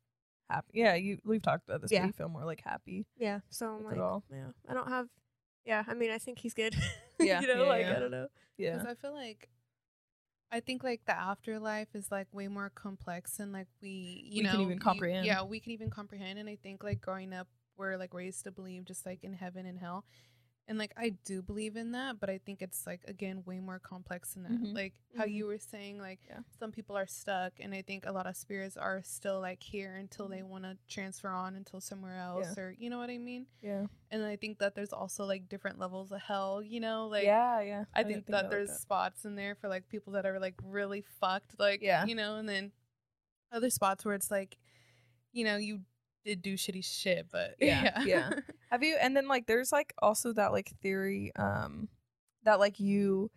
happy yeah you we've talked about this Yeah. but you feel more like happy Yeah. So I'm like, all. yeah, I don't have. Yeah, I mean, I think he's good. Yeah, you know, yeah, like yeah. I don't know. yeah Because I feel like I think like the afterlife is like way more complex than like we you We know can even you- comprehend. yeah, we can even comprehend. And I think like growing up, we're like raised to believe just like in heaven and hell. And like I do believe in that, but I think it's like again way more complex than that. Mhm. Like how Mhm. you were saying, like Yeah. some people are stuck, and I think a lot of spirits are still like here until they want to transfer on until somewhere else, or you know what I mean. yeah And I think that there's also like different levels of hell. You know, like yeah, yeah. I didn't think about that there's like spots in there for like people that are like really fucked, like Yeah. you know, and then other spots where it's like, you know, you did do shitty shit, but Yeah, yeah, yeah. Have you? And then like, there's like also that like theory, um, that like you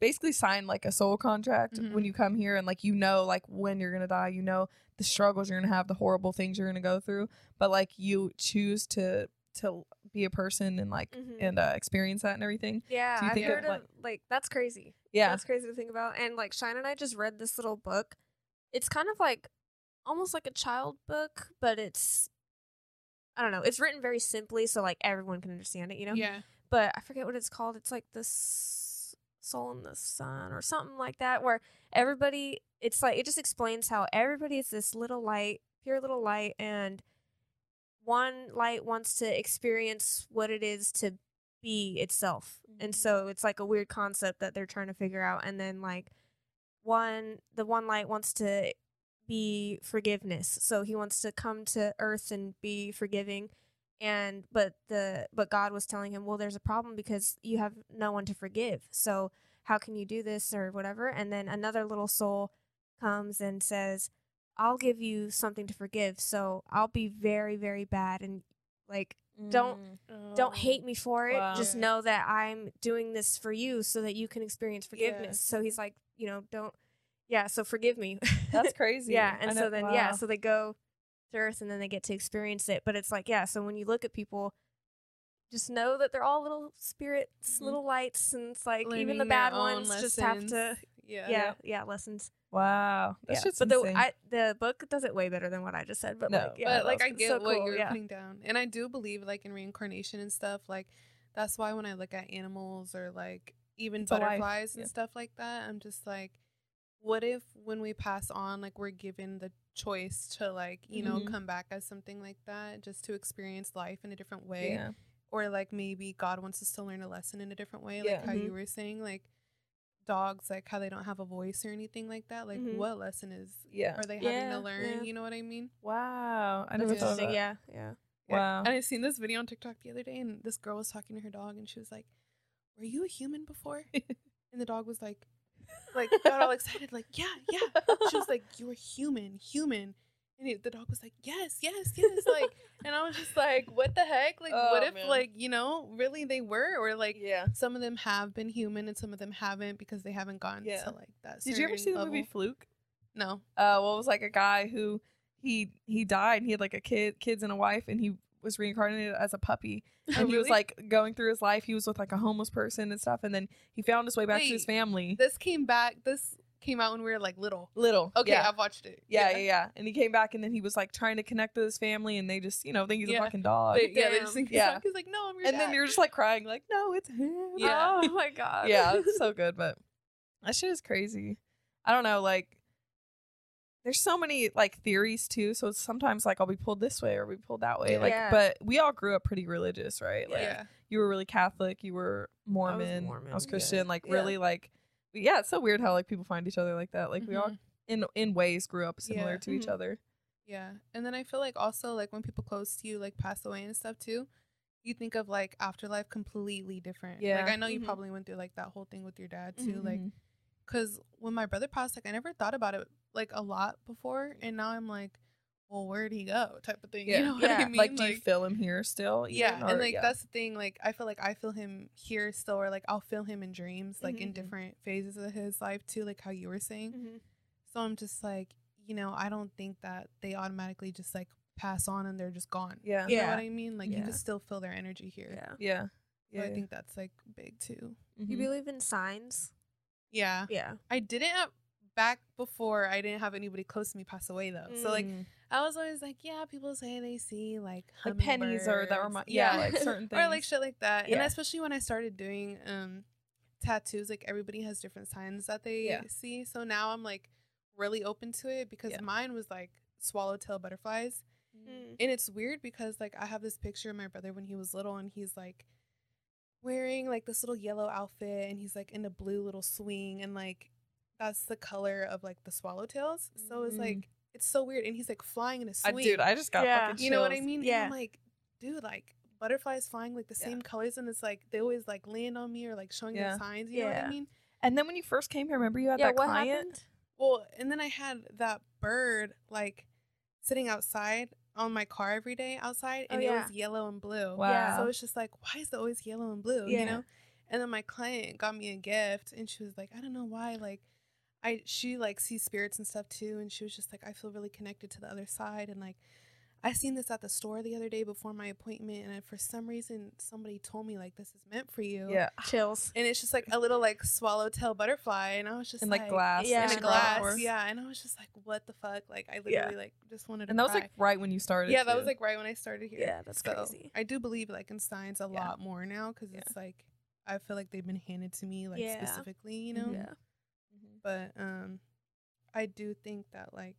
basically sign like a soul contract when Mhm. you come here and like you know like when you're gonna die you know the struggles you're gonna have the horrible things you're gonna go through but like you choose to to be a person and like Mhm. and uh, experience that and everything Yeah, I've it, heard of like that's crazy. yeah That's crazy to think about. And like Shine and I just read this little book. It's kind of like almost like a child book, but it's I don't know. It's written very simply so like everyone can understand it, you know? Yeah. But I forget what it's called. It's like this Soul in the Sun or something like that where everybody it's like it just explains how everybody is this little light, pure little light and one light wants to experience what it is to be itself. And Mhm. so it's like a weird concept that they're trying to figure out and then like one the one light wants to be forgiveness. So he wants to come to earth and be forgiving and but the but God was telling him, "Well, there's a problem because you have no one to forgive. So how can you do this or whatever?" And then another little soul comes and says, "I'll give you something to forgive. So I'll be very very bad and like don't mm. don't hate oh, me for it. Wow. Just know that I'm doing this for you so that you can experience Yeah. forgiveness. So he's like, you know, don't, yeah, so forgive me. that's crazy yeah. And know- so then, yeah, so they go to Earth and then they get to experience it. But it's like, yeah, so when you look at people, just know that they're all little spirits, Mhm. little lights. And it's like, even the bad ones just have to. Yeah. yeah, yeah, lessons. wow that's yeah. just but the. I, the book does it way better than what I just said. But No, like, yeah, but like I get so what cool, you're yeah. putting down, and I do believe like in reincarnation and stuff. Like that's why when I look at animals or like even It's butterflies and yeah. stuff like that, I'm just like, what if when we pass on, like we're given the choice to like you know Mhm. come back as something like that, just to experience life in a different way, yeah or like maybe God wants us to learn a lesson in a different way, Yeah. like how Mhm. you were saying, like dogs, like how they don't have a voice or anything like that. Like Mhm. what lesson is yeah are they having Yeah, to learn? yeah. You know what I mean? wow I never thought of Interesting, that. yeah, yeah. Wow. And I seen this video on TikTok the other day, and this girl was talking to her dog, and she was like, "Were you a human before?" and the dog was like, like got all excited, like, "Yeah, yeah." She was like, "You're human, human." And he, the dog was like, "Yes, yes, yes." Like, and I was just like, "What the heck? Like, what Oh, if, man. like, you know, really they were, or like, yeah some of them have been human and some of them haven't because they haven't gone Yeah. to like that." did you ever certain see the movie. Fluke No. uh well it was like a guy who he he died and he had like a kid kids and a wife and he was reincarnated as a puppy and Oh, he was like going through his life he was with like a homeless person and stuff and then he found his way back to his family This came back. This came out when we were like little. little Okay, yeah. I've watched it. yeah, yeah, yeah. And he came back and then he was like trying to connect with his family and they just, you know, think he's Yeah. a fucking dog. They, yeah, they just think Yeah. yeah. He's like, no, I'm your and then you're just like crying, like, no, it's him. Yeah. Oh my god. yeah, it's so good, but that shit is crazy. I don't know, like there's so many like theories too. So sometimes like I'll be pulled this way or be pulled that way. Like Yeah. but we all grew up pretty religious, right? Like yeah. you were really Catholic, you were Mormon, I was, Mormon, yeah. Christian, like Yeah. really like yeah, it's so weird how like people find each other like that. Like we all Mhm. in in ways grew up similar Yeah. to each Mhm. other. Yeah. And then I feel like also like when people close to you like pass away and stuff too, you think of like afterlife completely different. Yeah. Like I know you Mhm. probably went through like that whole thing with your dad too. Like Mhm. cuz when my brother passed like I never thought about it like a lot before and now I'm like, well, where'd he go? type of thing. Yeah. You know what Yeah. I mean? like, do you feel him here still? yeah, even, and like yeah. that's the thing. Like I feel like I feel him here still, or like I'll feel him in dreams, like in Mhm. different phases of his life too, like how you were saying. Mhm. So I'm just like, you know, I don't think that they automatically just like pass on and they're just gone. yeah, You know Yeah. what I mean? Like you can still feel their energy here. Yeah. yeah, So. I think that's like big too. mhm. You believe in signs? Yeah. Yeah. I didn't have, back before I didn't have anybody close to me pass away though. So like Mhm. I was always like, yeah, people say they see like like pennies or that remind yeah, Yeah. like certain things or like shit like that. And especially when I started doing um tattoos, like everybody has different signs that they Yeah. see. So now I'm like really open to it because Yeah. mine was like swallowtail butterflies. Mm. And it's weird because like I have this picture of my brother when he was little and he's like wearing like this little yellow outfit and he's like in a blue little swing and like that's the color of like the swallowtails. So it's Mm. like it's so weird and he's like flying in a I, swing. dude, I just got Yeah. fucking You know what I chills. mean? And Yeah. I'm like, dude, like butterflies flying like the Yeah. same colors, and it's like they always like land on me or like showing Yeah. their signs. You know what I mean? And then when you first came here, remember you had Yeah. that What client? happened? Well, and then I had that bird like sitting outside on my car every day outside, Oh, and it was yellow and blue. Wow. So it's just like, why is it always yellow and blue? Yeah. You know? And then my client got me a gift, and she was like, I don't know why, like. I she like sees spirits and stuff too, and she was just like, I feel really connected to the other side, and like I seen this at the store the other day before my appointment, and I, for some reason somebody told me like this is meant for you. Yeah. Chills. And it's just like a little like swallowtail butterfly, and I was just And like glass. Yeah. in a glass, glass, yeah. And I was just like, what the fuck? Like I literally Yeah. like just wanted to. And that was like right when you started. yeah, that was like right when I started here. Yeah, that's So, crazy. I do believe like in science a Yeah. lot more now because Yeah. it's like I feel like they've been handed to me like Yeah. specifically, you know. Yeah. But um, I do think that like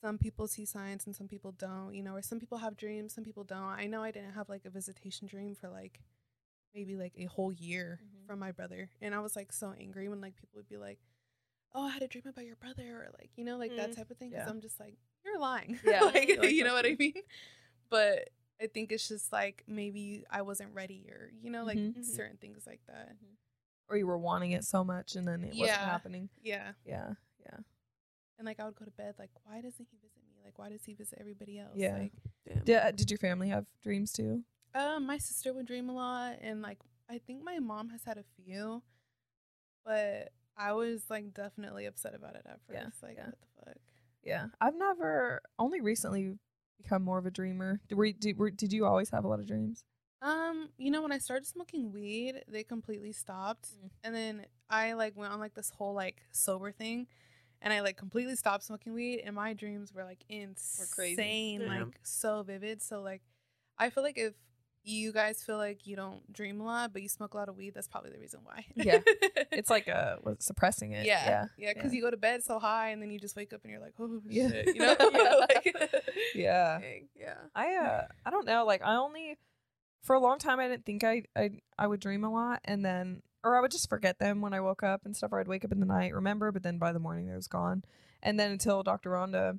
some people see signs and some people don't, you know, or some people have dreams, some people don't. I know I didn't have like a visitation dream for like maybe like a whole year Mhm. from my brother, and I was like so angry when like people would be like, "Oh, I had a dream about your brother," or like you know like that Mm. type of thing. Because Yeah. I'm just like, you're lying, Yeah. like, You're like, you know what I mean? But I think it's just like maybe I wasn't ready, or you know, like Mhm. Mhm. certain things like that. Or you were wanting it so much and then it wasn't happening. Yeah. Yeah. Yeah. And like I would go to bed like, why doesn't he visit me? Like, why does he visit everybody else? Yeah. Like, Did, uh, did your family have dreams too? um, my sister would dream a lot, and like I think my mom has had a few, but I was like definitely upset about it at first. Yeah, Like, yeah. what the fuck? Yeah. I've never only recently become more of a dreamer. Did, were, did, were, did you always have a lot of dreams? Um, you know, when I started smoking weed, they completely stopped, Mm. and then I like went on like this whole like sober thing. And I like completely stopped smoking weed, and my dreams were like crazy. insane, Damn. like so vivid. So like, I feel like if you guys feel like you don't dream a lot, but you smoke a lot of weed, that's probably the reason why. Yeah. It's like uh, suppressing it. yeah, Yeah. yeah, because yeah. you go to bed so high, and then you just wake up and you're like, oh Yeah. shit, you know, Yeah. like, Yeah. Yeah. I uh I don't know. Like I only for a long time I didn't think I I I would dream a lot and then or I would just forget them when I woke up and stuff or I'd wake up in the night, remember, but then by the morning they was gone. And then until Dr. Rhonda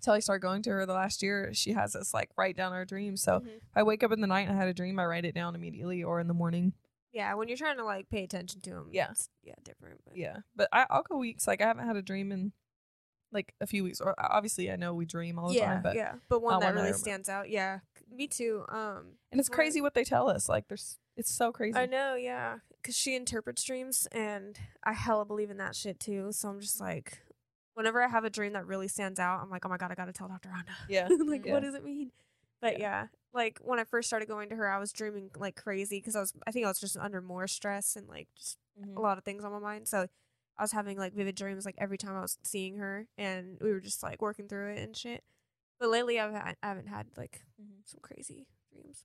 until I started going to her the last year, she has us like write down our dreams. So Mhm. if I wake up in the night and I had a dream, I write it down immediately or in the morning. Yeah, when you're trying to like pay attention to them. Yeah. yeah, different. But Yeah. But I, I'll go weeks. Like I haven't had a dream in like a few weeks. Or obviously I know we dream all the yeah, time, but yeah, but one that one really stands out. Yeah, me too. Um, and it's crazy what they tell us. Like there's it's so crazy. I know, yeah, because she interprets dreams, and I hella believe in that shit too. So I'm just like, whenever I have a dream that really stands out, I'm like, oh my god, I gotta tell Dr. Rhonda. Yeah. like, Yeah. what does it mean? But Yeah. yeah. like when I first started going to her, I was dreaming like crazy because I was, I think I was just under more stress and like just Mhm. a lot of things on my mind. So I was having like vivid dreams like every time I was seeing her, and we were just like working through it and shit. But lately, I've had, I haven't had like Mhm. some crazy dreams.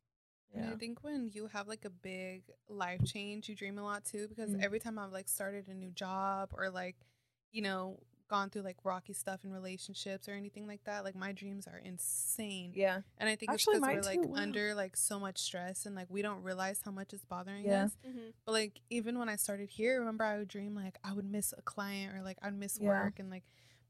And I think when you have like a big life change, you dream a lot too. Because Mm. every time I've like started a new job or like, you know, gone through like rocky stuff in relationships or anything like that, like my dreams are insane. Yeah. And I think Actually, it's because we're like too, under like so much stress and like we don't realize how much is bothering Yeah. us. Mm-hmm. But like even when I started here, remember I would dream like I would miss a client or like I'd miss Yeah. work and like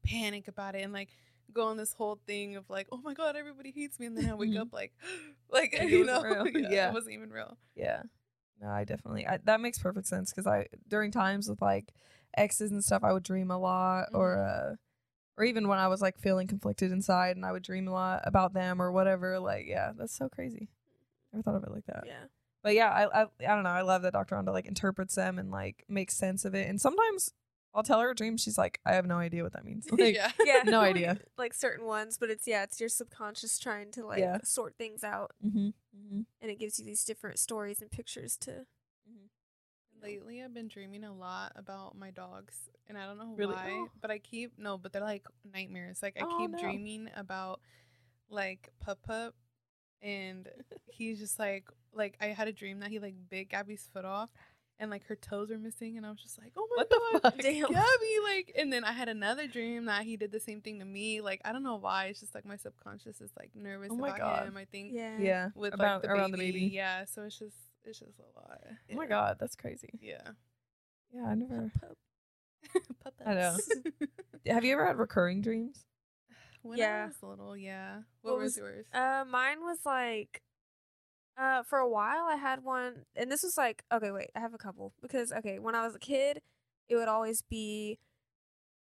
panic about it and like go on this whole thing of like, oh my god, everybody hates me, and then I wake Mhm. up like, like Like it you wasn't know, real. yeah, Yeah. it wasn't even real. Yeah. No, I definitely I, that makes perfect sense because I during times with like exes and stuff I would dream a lot or uh or even when I was like feeling conflicted inside and I would dream a lot about them or whatever. Like yeah, that's so crazy. Never thought of it like that. Yeah. But yeah, I I, I don't know. I love that Dr. Rhonda like interprets them and like makes sense of it. And sometimes I'll tell her a dream. She's like, I have no idea what that means. Like, yeah, Yeah. No like- idea. Like certain ones, but it's yeah, it's your subconscious trying to like Yeah. sort things out, Mm-hmm. Mm-hmm. and it gives you these different stories and pictures to. Lately, I've been dreaming a lot about my dogs, and I don't know Really? why, Oh. but I keep no, but they're like nightmares. Like I Oh, keep no. dreaming about like Pup Pup, and he's just like like I had a dream that he like bit Gabby's foot off, and like her toes were missing, and I was just like, oh my What god, the fuck? Damn. Gabby! Like, and then I had another dream that he did the same thing to me. Like I don't know why. It's just like my subconscious is like nervous Oh my about God. him. I think Yeah. Yeah. with about like the around baby. the baby. Yeah, so it's just it's just a lot. Oh my god, that's crazy. Yeah. Yeah, I never. Puppets. I know. Have you ever had recurring dreams? when Yeah. I was little, yeah. What What, was, was- yours? Uh, mine was like, uh, for a while I had one, and this was like, okay, wait, I have a couple because okay, when I was a kid, it would always be,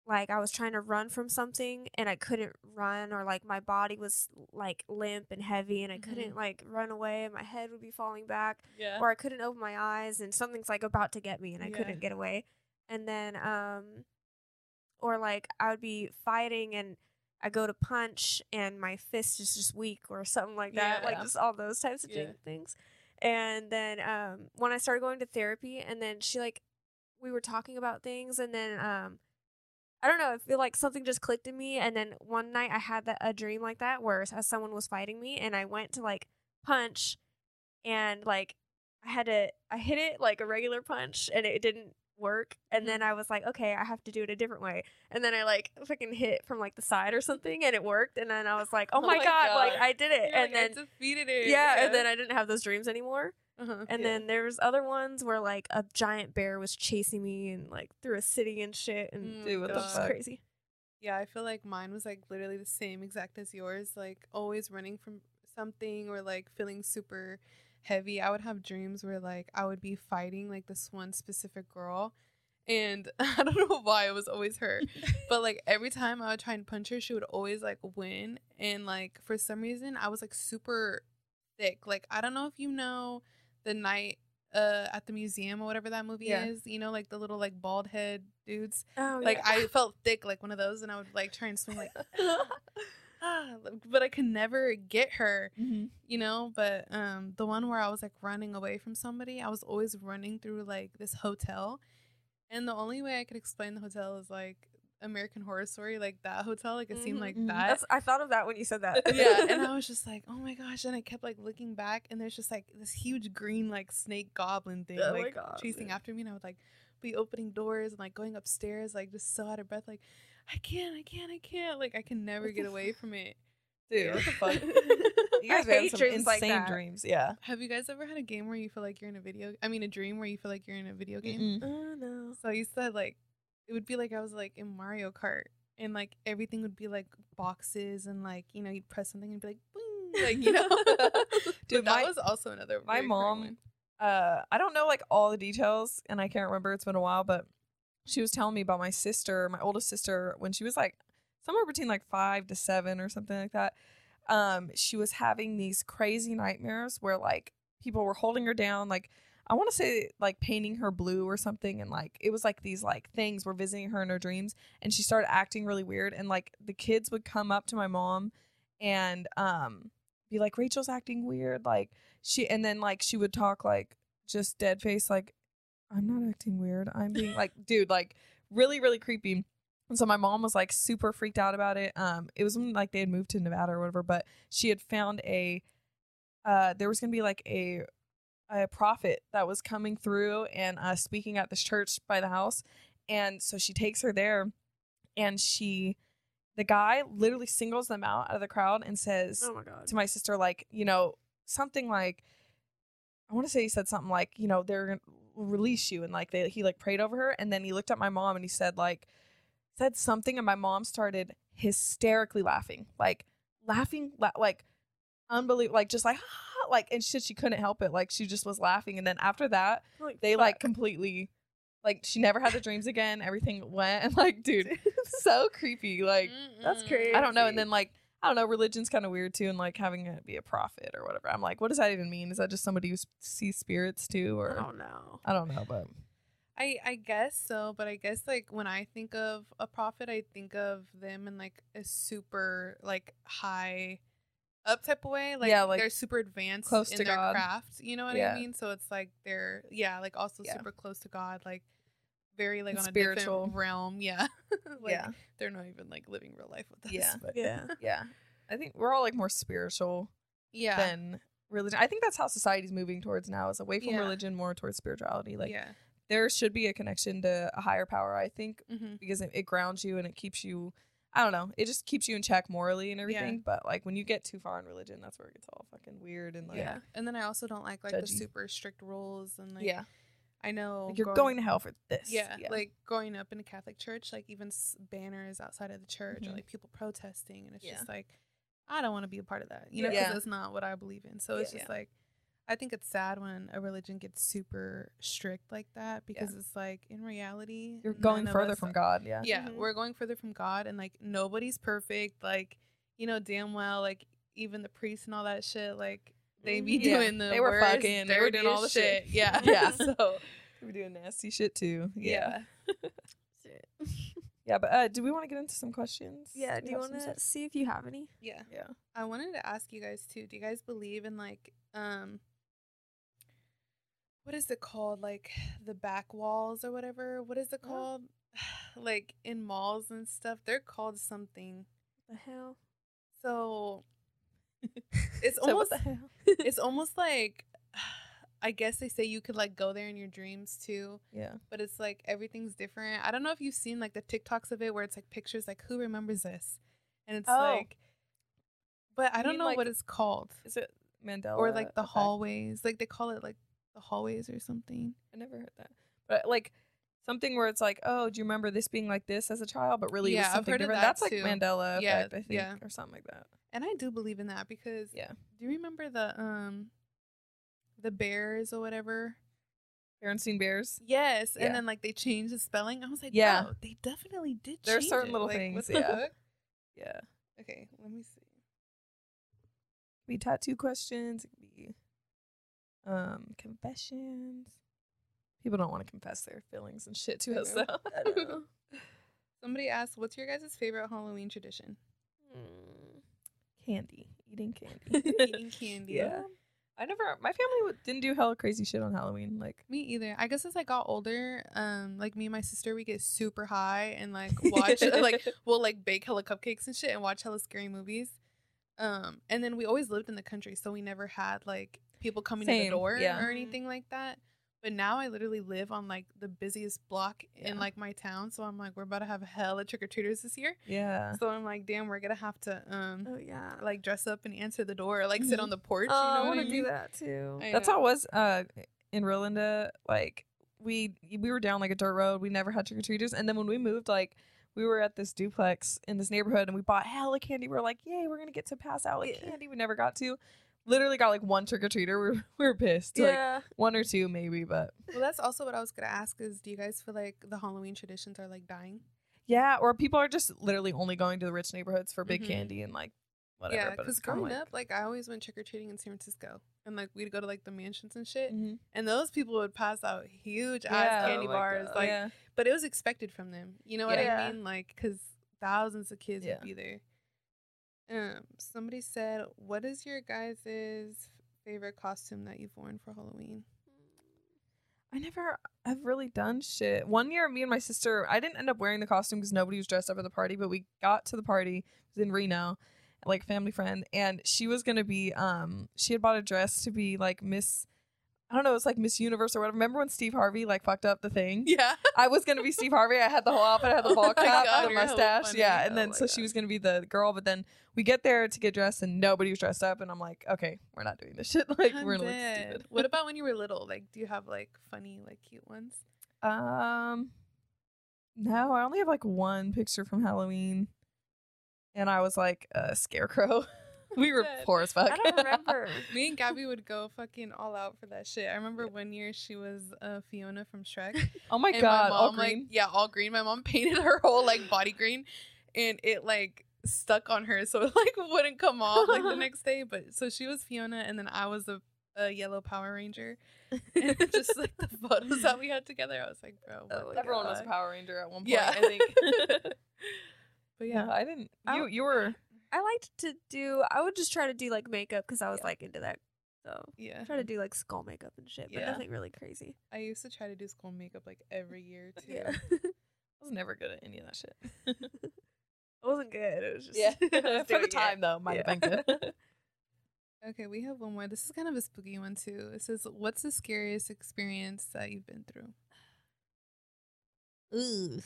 like I was trying to run from something and I couldn't run or like my body was like limp and heavy and I couldn't like run away and my head would be falling back Yeah. or I couldn't open my eyes and something's like about to get me and I Yeah. couldn't get away. And then um or like I would be fighting and I go to punch and my fist is just weak or something like that. Like Yeah. just all those types of things. And then um when I started going to therapy and then she like we were talking about things and then um I don't know, I feel like something just clicked in me and then one night I had that a dream like that where someone was fighting me and I went to like punch and like I had to I hit it like a regular punch and it didn't work and mm-hmm. then I was like okay I have to do it a different way and then I like fucking hit from like the side or something and it worked and then I was like oh, Oh my, my god, like I did it You're and like, I defeated. It. yeah, and then I didn't have those dreams anymore uh-huh. and yeah. then there was other ones where like a giant bear was chasing me and like through a city and shit and Dude, what the it was fuck? crazy Yeah, I feel like mine was like literally the same exact as yours, like always running from something or like feeling super heavy. I would have dreams where like I would be fighting like this one specific girl and I don't know why it was always her. but like every time I would try and punch her, she would always like win and like for some reason I was like super thick. Like I don't know if you know the night uh at the museum or whatever that movie Yeah. is, you know, like the little like bald head dudes oh like I felt thick like one of those, and I would like try and swing like ah, but I could never get her, Mm-hmm. you know. But um, the one where I was like running away from somebody, I was always running through like this hotel, and the only way I could explain the hotel is like American Horror Story, like that hotel, like it seemed Mhm. like Mhm. that. That's, I thought of that when you said that. yeah, and I was just like, oh my gosh, and I kept like looking back, and there's just like this huge green like snake goblin thing Oh like chasing man. after me, and I would like be opening doors and like going upstairs, like just so out of breath, like I can't, I can't, I can't, like I can never get away from it. Dude, what the fuck? You guys have hate some dreams insane like that. dreams. Yeah. Have you guys ever had a game where you feel like you're in a video? I mean, a dream where you feel like you're in a video game. Mm-mm. Oh no. So I used to like, it would be like I was like in Mario Kart, and like everything would be like boxes, and like you know you'd press something and be like, boom, like you know. Dude, But that my- was also another. my mom- uh I don't know like all the details and I can't remember it's been a while but she was telling me about my sister my oldest sister when she was like somewhere between like 5 to 7 or something like that um she was having these crazy nightmares where like people were holding her down like I want to say like painting her blue or something and like it was like these like things were visiting her in her dreams and she started acting really weird and like the kids would come up to my mom and um be like Rachel's acting weird like she and then like she would talk like just dead face like i'm not acting weird i'm being like dude like really really creepy. And so my mom was like super freaked out about it um it was when like they had moved to nevada or whatever but she had found a uh there was gonna be like a a prophet that was coming through and uh speaking at this church by the house. And so she takes her there and she the guy literally singles them out out of the crowd and says Oh my god. to my sister like you know something like i want to say he said something like you know they're gonna release you. And like they, he like prayed over her. And then he looked at my mom and he said like said something. And my mom started hysterically laughing like laughing la- like unbelievable like just like like and shit she couldn't help it like she just was laughing and then after that they like completely like she never had the dreams again everything went and like dude so creepy like That's crazy. I don't know. And then like I don't know, religion's kind of weird too, and like having it be a prophet or whatever. I'm like, what does that even mean? Is that just somebody who sees spirits too, or I don't know. I don't know, but I I guess so, but I guess like when I think of a prophet, I think of them in like a super like high up type of way. Like, Yeah, like, they're super advanced close in to their God. craft. You know what Yeah. I mean? So it's like they're yeah, like also Yeah. super close to God, like very like And on a spiritual. different realm. Yeah. like, yeah, They're not even like living real life with us. Yeah. But Yeah. yeah. I think we're all like more spiritual yeah. than religion. I think that's how society's moving towards now, is away from Yeah. religion, more towards spirituality. Like yeah. there should be a connection to a higher power. I think hmm because it, it grounds you and it keeps you. I don't know. It just keeps you in check morally and everything. But like when you get too far in religion, that's where it gets all fucking weird and like yeah. And then I also don't like like the super strict rules and like yeah. I know Like you're growing- going to hell for this. Yeah, like growing up in a Catholic church, like even s- banners outside of the church or Mhm. like people protesting, and it's Yeah. just like, I don't want to be a part of that, you know, Yeah. because that's not what I believe in. So it's Yeah. just like, I think it's sad when a religion gets super strict like that because it's like in reality You're going further us from are- God. Yeah. Yeah, Mhm. we're going further from God, and like nobody's perfect. Like you know damn well, like even the priests and all that shit, like they be Mhm. Yeah, doing the they were worst, fucking, they were doing all the dirtiest shit. Yeah, Yeah. so We're doing nasty shit too. Yeah. yeah. Yeah, but uh, do we want to get into some questions? yeah. Do you want to see if you have any? Yeah. Yeah. I wanted to ask you guys too. Do you guys believe in like um what is it called? Like the back walls or whatever? What is it Oh. called? like in malls and stuff. They're called something. The hell. So it's So almost it's almost like I guess they say you could like go there in your dreams too, Yeah. but it's like everything's different. I don't know if you've seen like the TikToks of it where it's like pictures like who remembers this? And it's Oh. like but I You don't mean, know like, what it's called. Is it Mandela? or like the effect? hallways. Like they call it like the hallways or something. I never heard that. But like something where it's like, oh, do you remember this being like this as a child? But really, Yeah, I've heard of that That's like too. Mandela Yeah, effect, I think, yeah. or something like that. And I do believe in that because Yeah. do you remember the um the bears or whatever? Berenstein Bears. Yes. Yeah. And then like they changed the spelling. I was like, Yeah. wow, they definitely did There's change certain it. little Like, things, yeah. Yeah. Okay, let me see. be tattoo questions. It could be um confessions. People don't want to confess their feelings and shit to I us though. I don't know. Somebody asked, "What's your guys' favorite Halloween tradition?" Hmm. candy, eating candy, Eating candy. Yeah. I never. My family didn't do hella crazy shit on Halloween. Like, Me either. I guess as I got older, um, like me and my sister, we get super high and like watch like we'll like bake hella cupcakes and shit and watch hella scary movies. Um, and then we always lived in the country, so we never had like people coming to the door yeah. or anything like that. But now I literally live on like the busiest block Yeah. in like my town, so I'm like, we're about to have hella trick or treaters this year. yeah, So I'm like, damn, we're gonna have to um Oh yeah. like dress up and answer the door, or like sit Mhm. on the porch. oh, you know I want to do that too. I that's know. how it was. Uh, in Rolinda, like we we were down like a dirt road. We never had trick or treaters, and then when we moved, like. We were at this duplex in this neighborhood and we bought hella candy. We are like, yay, we're gonna get to pass out like Yeah. candy. We never got to. Literally got like one trick or treater. We were, we were pissed. Like yeah. one or two maybe, but Well, that's also what I was gonna ask. Is do you guys feel like the Halloween traditions are like dying? Yeah, or people are just literally only going to the rich neighborhoods for big Mhm. candy and like whatever. yeah, because growing like, up, like I always went trick or treating in San Francisco, and like we'd go to like the mansions and shit, Mhm. and those people would pass out huge Yeah. ass candy Oh bars, God. like, yeah. but it was expected from them. You know what Yeah. I mean? Like, because thousands of kids Yeah. would be there. Um, somebody said, "What is your guys' favorite costume that you've worn for Halloween?" I never have really done shit. One year, me and my sister, I didn't end up wearing the costume because nobody was dressed up at the party, but we got to the party. It was in Reno, like family friend, and she was gonna be um she had bought a dress to be like Miss I don't know, it's like Miss Universe or whatever. Remember when Steve Harvey like fucked up the thing? Yeah, I was gonna be Steve Harvey. I had the whole outfit. I had the Oh ball cap, God, the mustache. funny. Yeah, and Oh then so she was gonna be the girl. But then we get there to get dressed, and nobody was dressed up. And I'm like, okay, we're not doing this shit. Like I'm we're gonna look stupid. what about when you were little? Like, do you have like funny, like cute ones? Um, no, I only have like one picture from Halloween, and I was like a scarecrow. we were poor as fuck. I don't remember. Me and Gabby would go fucking all out for that shit. I remember one year she was uh, Fiona from Shrek. oh my god, my all mom, like- green. yeah, all green. My mom painted her whole like body green, and it like stuck on her, so it like wouldn't come off like the next day. But so she was Fiona, and then I was a, a yellow Power Ranger. And just like the photos that we had together, I was like, bro, Oh Everyone was a? Power Ranger at one point. Yeah. I think. But yeah, yeah, I didn't. I- You you were. I liked to do. I would just try to do like makeup because I was Yeah. like into that. So yeah. Try to do like skull makeup and shit, but Yeah. nothing really crazy. I used to try to do skull makeup like every year too. Yeah, I was never good at any of that shit. it wasn't good. It was just Yeah, for the doing it. time though, might have been good. Okay, we have one more. This is kind of a spooky one too. It says, "What's the scariest experience that you've been through?"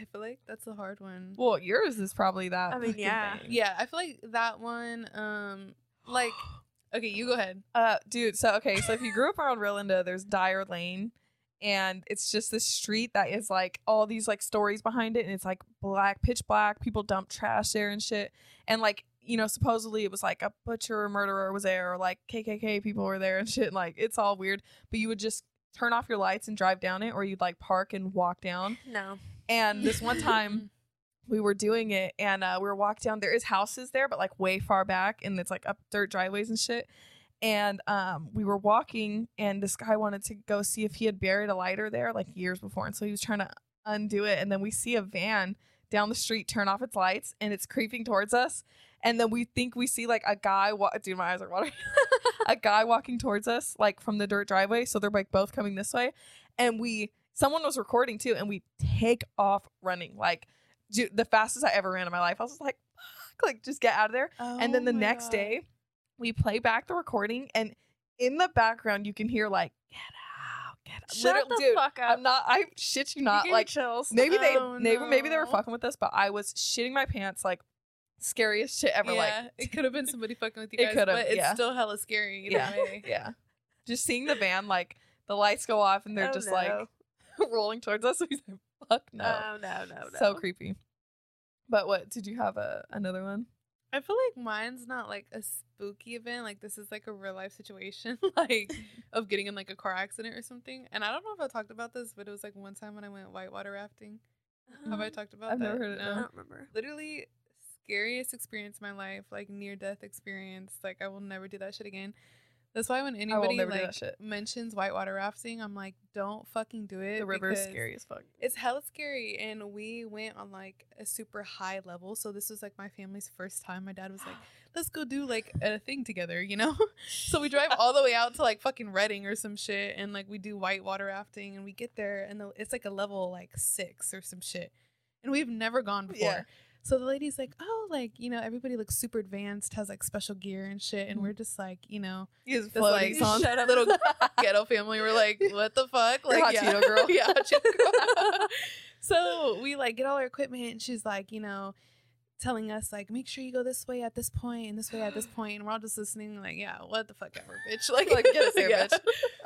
I feel like that's a hard one. well, yours is probably that. I mean, yeah. thing. yeah, I feel like that one. Um, like, okay, you go ahead. Uh, dude. So okay, so if you grew up around Rolinda, there's Dyer Lane, and it's just this street that is like all these like stories behind it, and it's like black, pitch black. People dump trash there and shit, and like you know, supposedly it was like a butcher or murderer was there, or like KKK people were there and shit. Like it's all weird. But you would just turn off your lights and drive down it, or you'd like park and walk down. No. And this one time we were doing it and uh, we were walking down. There is houses there, but like way far back, and it's like up dirt driveways and shit. And um, we were walking, and this guy wanted to go see if he had buried a lighter there like years before, and so he was trying to undo it. And then we see a van down the street turn off its lights, and it's creeping towards us. And then we think we see like a guy. Wa- Dude, my eyes are watering. a guy walking towards us, like from the dirt driveway. So they're like both coming this way, and we someone was recording too, and we take off running like the fastest I ever ran in my life. I was like, like just get out of there. and then Oh the next God. day, we play back the recording, and in the background you can hear like, get out, get out. Shut Literally- the dude, fuck up. I'm not. I shit you You not. me Like chills. maybe they, Oh, maybe maybe they were fucking with us, but I was shitting my pants. Like scariest shit ever. yeah, Like it could have been somebody fucking with you It guys, could've, but it's yeah. still hella scary. Either Yeah. way. yeah, just seeing the van like the lights go off and they're Oh, just no. like rolling towards us. He's like, fuck no. No, no, no, no. So creepy. But what did you have a another one? I feel like mine's not like a spooky event. Like this is like a real life situation, like of getting in like a car accident or something. And I don't know if I talked about this, but it was like one time when I went whitewater rafting. Have I talked about I've that? never heard it, I don't remember. Literally scariest experience in my life, like near death experience. Like I will never do that shit again. That's why when anybody never do that like mentions whitewater rafting, I'm like, don't fucking do it. The river is scary as fuck. It's hella scary, and we went on like a super high level. So this was like my family's first time. My dad was like, "Let's go do like a thing together," you know. so we drive all the way out to like fucking Redding or some shit, and like we do whitewater rafting, and we get there, and the, it's like a level like six or some shit, and we've never gone before. Yeah. So the lady's like, "Oh, like you know, everybody looks super advanced, has like special gear and shit," and we're mm-hmm. just like, you know, Just, like, shut up, little ghetto family. We're like, what the fuck? Like, hot yeah, Cheeto girl. yeah, hot Cheeto girl. so we like get all our equipment, and she's like, you know, telling us like, make sure you go this way at this point and this way at this point, and we're all just listening, like, yeah, what the fuck ever, bitch. Like, Like, get us there, yeah. bitch.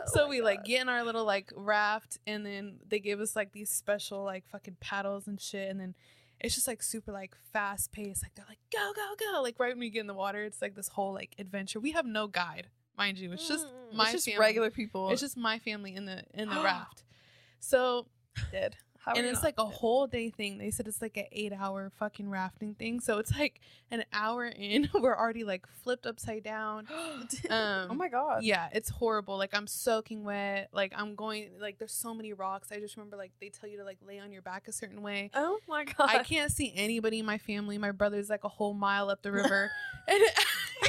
So Oh we my like get in our little like raft, and then they gave us like these special like fucking paddles and shit, and then. It's just like super like fast paced. Like they're like go go go. Like right when we get in the water, it's like this whole like adventure. We have no guide, mind you. It's just Mm. my it's just family. regular people. It's just my family in the in the raft. So dead. How and it's like a whole day thing. They said it's like an eight hour fucking rafting thing. So it's like an hour in, we're already like flipped upside down. Um, oh my god. Yeah, it's horrible. Like I'm soaking wet. Like I'm going. Like there's so many rocks. I just remember like they tell you to like lay on your back a certain way. Oh my god. I can't see anybody in my family. My brother's like a whole mile up the river, and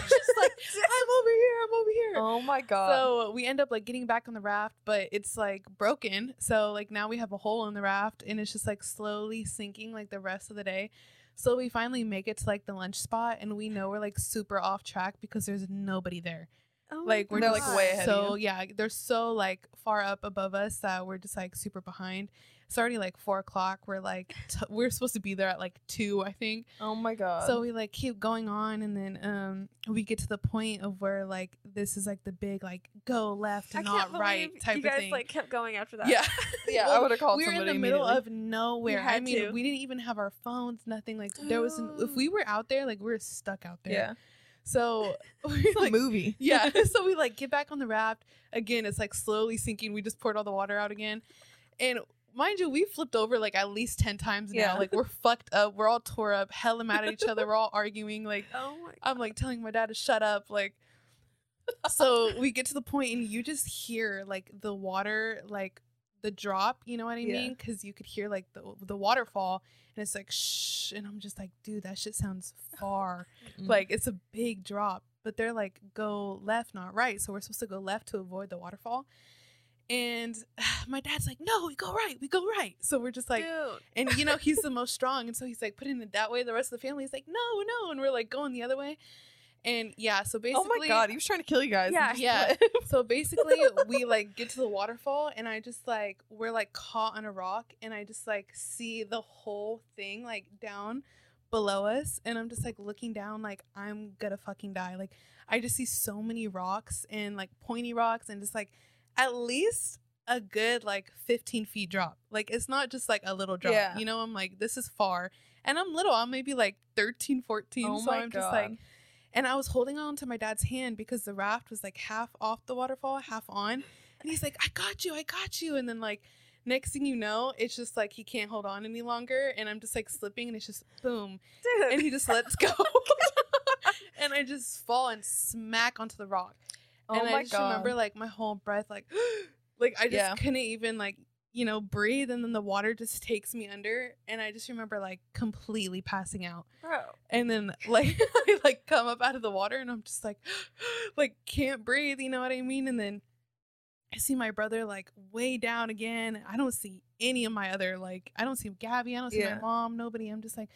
just like I'm over here. I'm over here. Oh my god. So we end up like getting back on the raft, but it's like broken. So like now we have a hole in the raft and it's just like slowly sinking like the rest of the day. So we finally make it to like the lunch spot and we know we're like super off track because there's nobody there. Oh Like we're just like, way ahead of so yeah, they're so like far up above us that we're just like super behind. It's already like four o'clock. We're like t- we're supposed to be there at like two, I think. oh my god. So we like keep going on, and then um we get to the point of where like this is like the big like go left and can't not believe right type you of guys thing. like kept going after that. yeah, yeah, I would have called we were in the middle of nowhere. I mean, to. we didn't even have our phones, nothing. Like there was, an, if we were out there, like we were stuck out there. yeah. So we It's a like movie. yeah. so we like get back on the raft again. It's like slowly sinking. We just poured all the water out again, and mind you, we flipped over like at least ten times now. Yeah. Like we're fucked up. We're all tore up, hella mad at each other. We're all arguing. Like Oh my. I'm like telling my dad to shut up. Like so we get to the point and you just hear like the water like the drop, you know what I Yeah. mean? Cuz you could hear like the the waterfall and it's like shh and I'm just like dude that shit sounds far. Mm. Like it's a big drop, but they're like go left not right. So we're supposed to go left to avoid the waterfall. And my dad's like, "No, we go right. We go right." So we're just like Dude. and you know he's the most strong and so he's like putting it that way the rest of the family is like no no and we're like going the other way and yeah so basically oh my god, he was trying to kill you guys. Yeah. Yeah. so basically we like get to the waterfall and i just like we're like caught on a rock and i just like see the whole thing like down below us and i'm just like looking down like i'm gonna fucking die like i just see so many rocks and like pointy rocks and just like at least a good like 15 feet drop like it's not just like a little drop Yeah. you know i'm like this is far And I'm little. I'm maybe like 13, 14. Oh so my I'm just like, and I was holding on to my dad's hand because the raft was like half off the waterfall, half on. And he's like, I got you, I got you. And then like next thing you know, it's just like he can't hold on any longer. And I'm just like slipping and it's just boom. Dude. And he just lets go. and I just fall and smack onto the rock. Oh and my I just remember like my whole breath like like I just Yeah. couldn't even like you know breathe and then the water just takes me under and I just remember like completely passing out Bro. and then like I like come up out of the water and I'm just like like can't breathe you know what I mean and then I see my brother like way down again I don't see any of my other like I don't see Gabby I don't see Yeah. my mom nobody I'm just like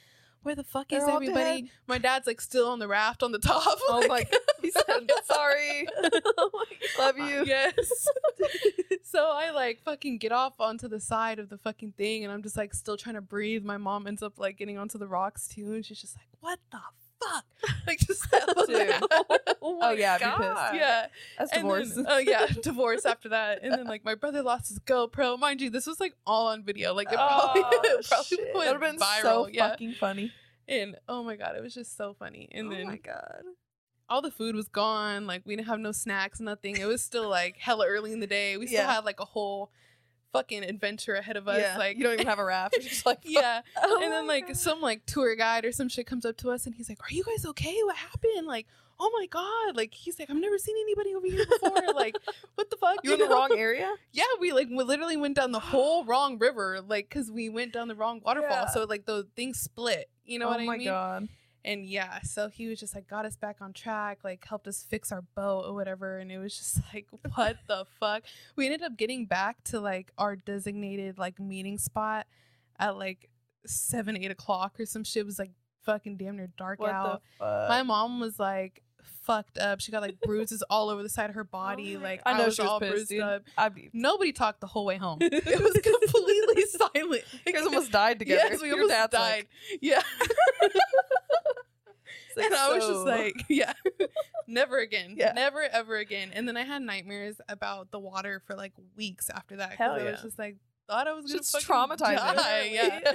where the fuck They're is everybody dead. my dad's like still on the raft on the top Oh my like- god. He said, sorry. oh Love you. Yes. so I like fucking get off onto the side of the fucking thing and I'm just like still trying to breathe. My mom ends up like getting onto the rocks too and she's just like, What the fuck? Like just that Dude. Oh, Oh, yeah, I'd be pissed. Yeah. That's And divorce. then- Oh yeah, divorce after that. And then like my brother lost his GoPro. Mind you, this was like all on video. Like it probably, Oh, it probably shit. went would have been viral. so yeah. fucking funny. And oh my god, it was just so funny. And oh then my god. All the food was gone. Like we didn't have no snacks, nothing. It was still like hella early in the day. We still Yeah. had like a whole fucking adventure ahead of us. yeah. Like you don't even have a raft. You're just like, yeah. Oh and then like God. some like tour guide or some shit comes up to us and he's like, "Are you guys okay? What happened?" Like, "Oh my god!" Like he's like, "I've never seen anybody over here before." like, what the fuck? You're in the wrong area? Yeah, we like we literally went down the whole wrong river, like because we went down the wrong waterfall. Yeah. So like the thing split. You know oh what I mean oh my god. And yeah, so he was just like got us back on track, like helped us fix our boat or whatever. And it was just like, what the fuck? We ended up getting back to like our designated like meeting spot at like seven, eight o'clock or some shit. It was like fucking damn near dark What out. My mom was like fucked up. She got like bruises all over the side of her oh body. my like I know was she was all pissed, bruised dude. up. I'd be. Nobody talked the whole way home. It was completely silent. You guys almost died together. Yes, we Your almost died. like- yeah. like, and I was just like, yeah, never again. Yeah. Never ever again. And then I had nightmares about the water for like weeks after that. Hell I was just like, thought I was gonna Just traumatizing. die. Yeah.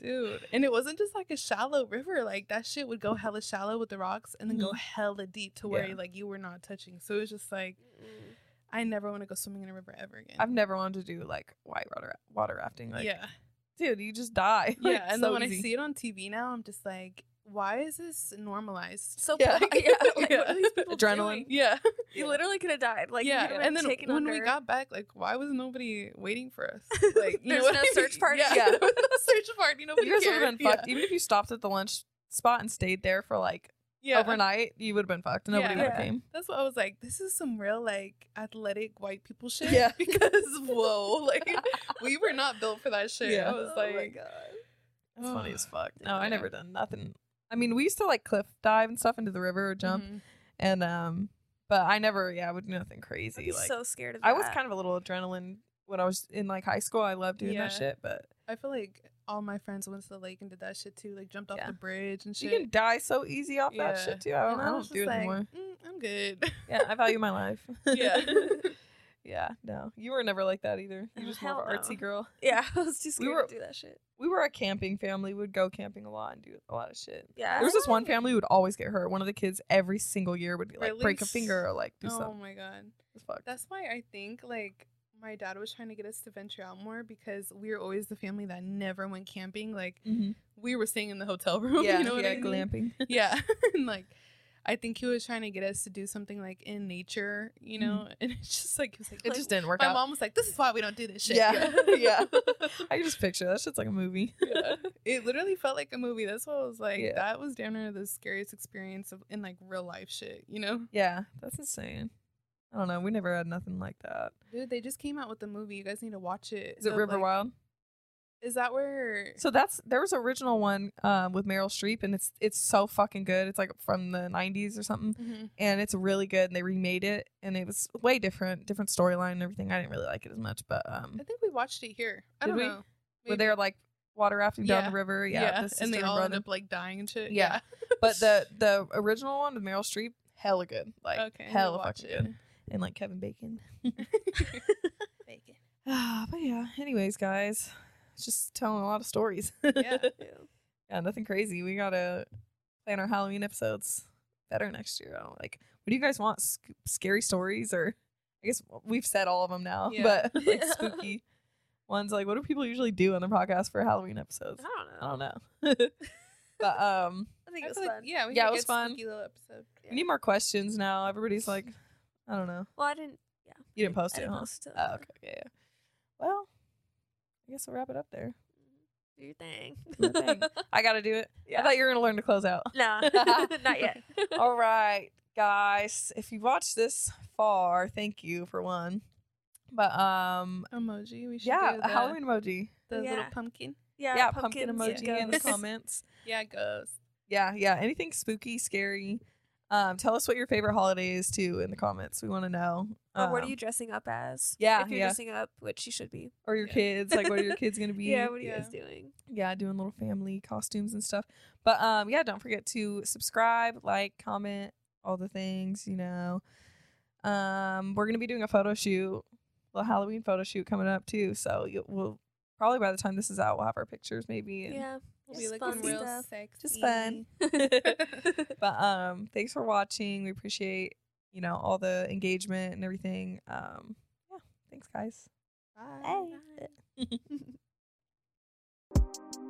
Dude. And it wasn't just like a shallow river. Like that shit would go hella shallow with the rocks and then go Mhm. hella deep to where Yeah. like you were not touching. So it was just like I never want to go swimming in a river ever again. I've never wanted to do like white water water rafting. Like, yeah. dude, you just die. Yeah. Like, And so then when easy. I see it on TV now, I'm just like, why is this normalized? So Yeah. yeah, yeah like, what are these Adrenaline. doing? Yeah. You literally could have died. Like yeah, and then when we got back, like, why was nobody waiting for us? Like, you There's no search party? Yeah, Yeah. no search party. Nobody you guys would have been fucked. Even if you stopped at the lunch spot and stayed there for like Yeah, overnight, you would have been fucked. Nobody Yeah. would have Yeah. came. That's what I was like. This is some real like athletic white people shit. Yeah. because whoa, like we were not built for that shit. Yeah. I was oh my like, god. That's funny as fuck. No, Yeah. I never done nothing. I mean, we used to like cliff dive and stuff into the river or jump, mhm. and um, but I never, yeah, I would do nothing crazy. Like so scared of That. I was kind of a little adrenaline when I was in like high school. I loved doing Yeah. that shit, but I feel like all my friends went to the lake and did that shit too. Like jumped off Yeah. the bridge and shit. you can die so easy off that shit too. I don't, I I don't do it like, anymore. "Mm, I'm good. Yeah, I value my life. Yeah. yeah. No, you were never like that either. You were just more of an artsy no. girl. Yeah, I was too scared were- to do that shit. We were a camping family. We'd go camping a lot and do a lot of shit. Yeah. There was this one family who would always get hurt. One of the kids every single year would be like break a finger or like do oh something. Oh my god. That's why I think like my dad was trying to get us to venture out more because we were always the family that never went camping. Like Mhm. we were staying in the hotel room. Yeah, you know what yeah, I mean? glamping. Yeah, and like I think he was trying to get us to do something like in nature, you mm. know. And it's just like was like. It like, just didn't work my out. mom was like, "This is why we don't do this shit." Yeah, yeah. I just picture that shit's like a movie. Yeah. It literally felt like a movie. That's what I was like. Yeah. That was damn near the scariest experience of in like real life shit. You know, Yeah, that's insane. I don't know. We never had nothing like that. dude. They just came out with the movie. You guys need to watch it. Is it River like- Wild? Is that where? So that's there was original one um, with Meryl Streep, and it's it's so fucking good. It's like from the '90s or something, Mhm. and it's really good. And they remade it, and it was way different, different storyline and everything. I didn't really like it as much, but um, I think we watched it here. I Did don't we? know. where they're like water rafting down Yeah. the river, yeah, yeah, the and they all end up like dying and shit. Yeah. but the the original one with Meryl Streep, hella good, like okay, hella fucking good, and like Kevin Bacon. Bacon. Ah, but yeah. Anyways, guys, just telling a lot of stories. Yeah. Yeah. Yeah, nothing crazy. We gotta plan our Halloween episodes better next year. Like. What do you guys want? Sc- scary stories or? I guess we've said all of them now, Yeah. but like spooky ones. Like, what do people usually do on the podcast for Halloween episodes? I don't know. I don't know. but um, I think it was like- fun. yeah, we Yeah, it was fun. little episode. we need more questions now. Everybody's like, I don't know. Well, I didn't. Yeah. You didn't post I it, didn't huh? post it. Oh, okay, yeah, yeah. Well, I guess we'll wrap it up there. Do your thing. Do thing. I got to do it. Yeah. I thought you were gonna learn to close out. no, not yet. All right, guys. If you watched this far, thank you for one. But um, Emoji. We should yeah, do a the, Halloween emoji. the little pumpkin. Yeah, Yeah, pumpkin pumpkins, emoji in the comments. Yeah, goes. Yeah, yeah. Anything spooky, scary. Um, tell us what your favorite holiday is too in the comments. We want to know. Or what are Um, you dressing up as? yeah, if you're yeah. dressing up, which you should be. Or your Yeah. kids? Like, what are your kids gonna be? Yeah, what are you Yeah. guys doing? yeah, doing little family costumes and stuff. But um, yeah, don't forget to subscribe, like, comment, all the things. You know, um, we're gonna be doing a photo shoot, a Halloween photo shoot coming up too. So you, we'll probably by the time this is out, we'll have our pictures maybe. Yeah. We'll Just be fun looking real stuff. sexy. just fun. but um, thanks for watching. We appreciate you know all the engagement and everything. Um, yeah, thanks guys. Bye. Bye.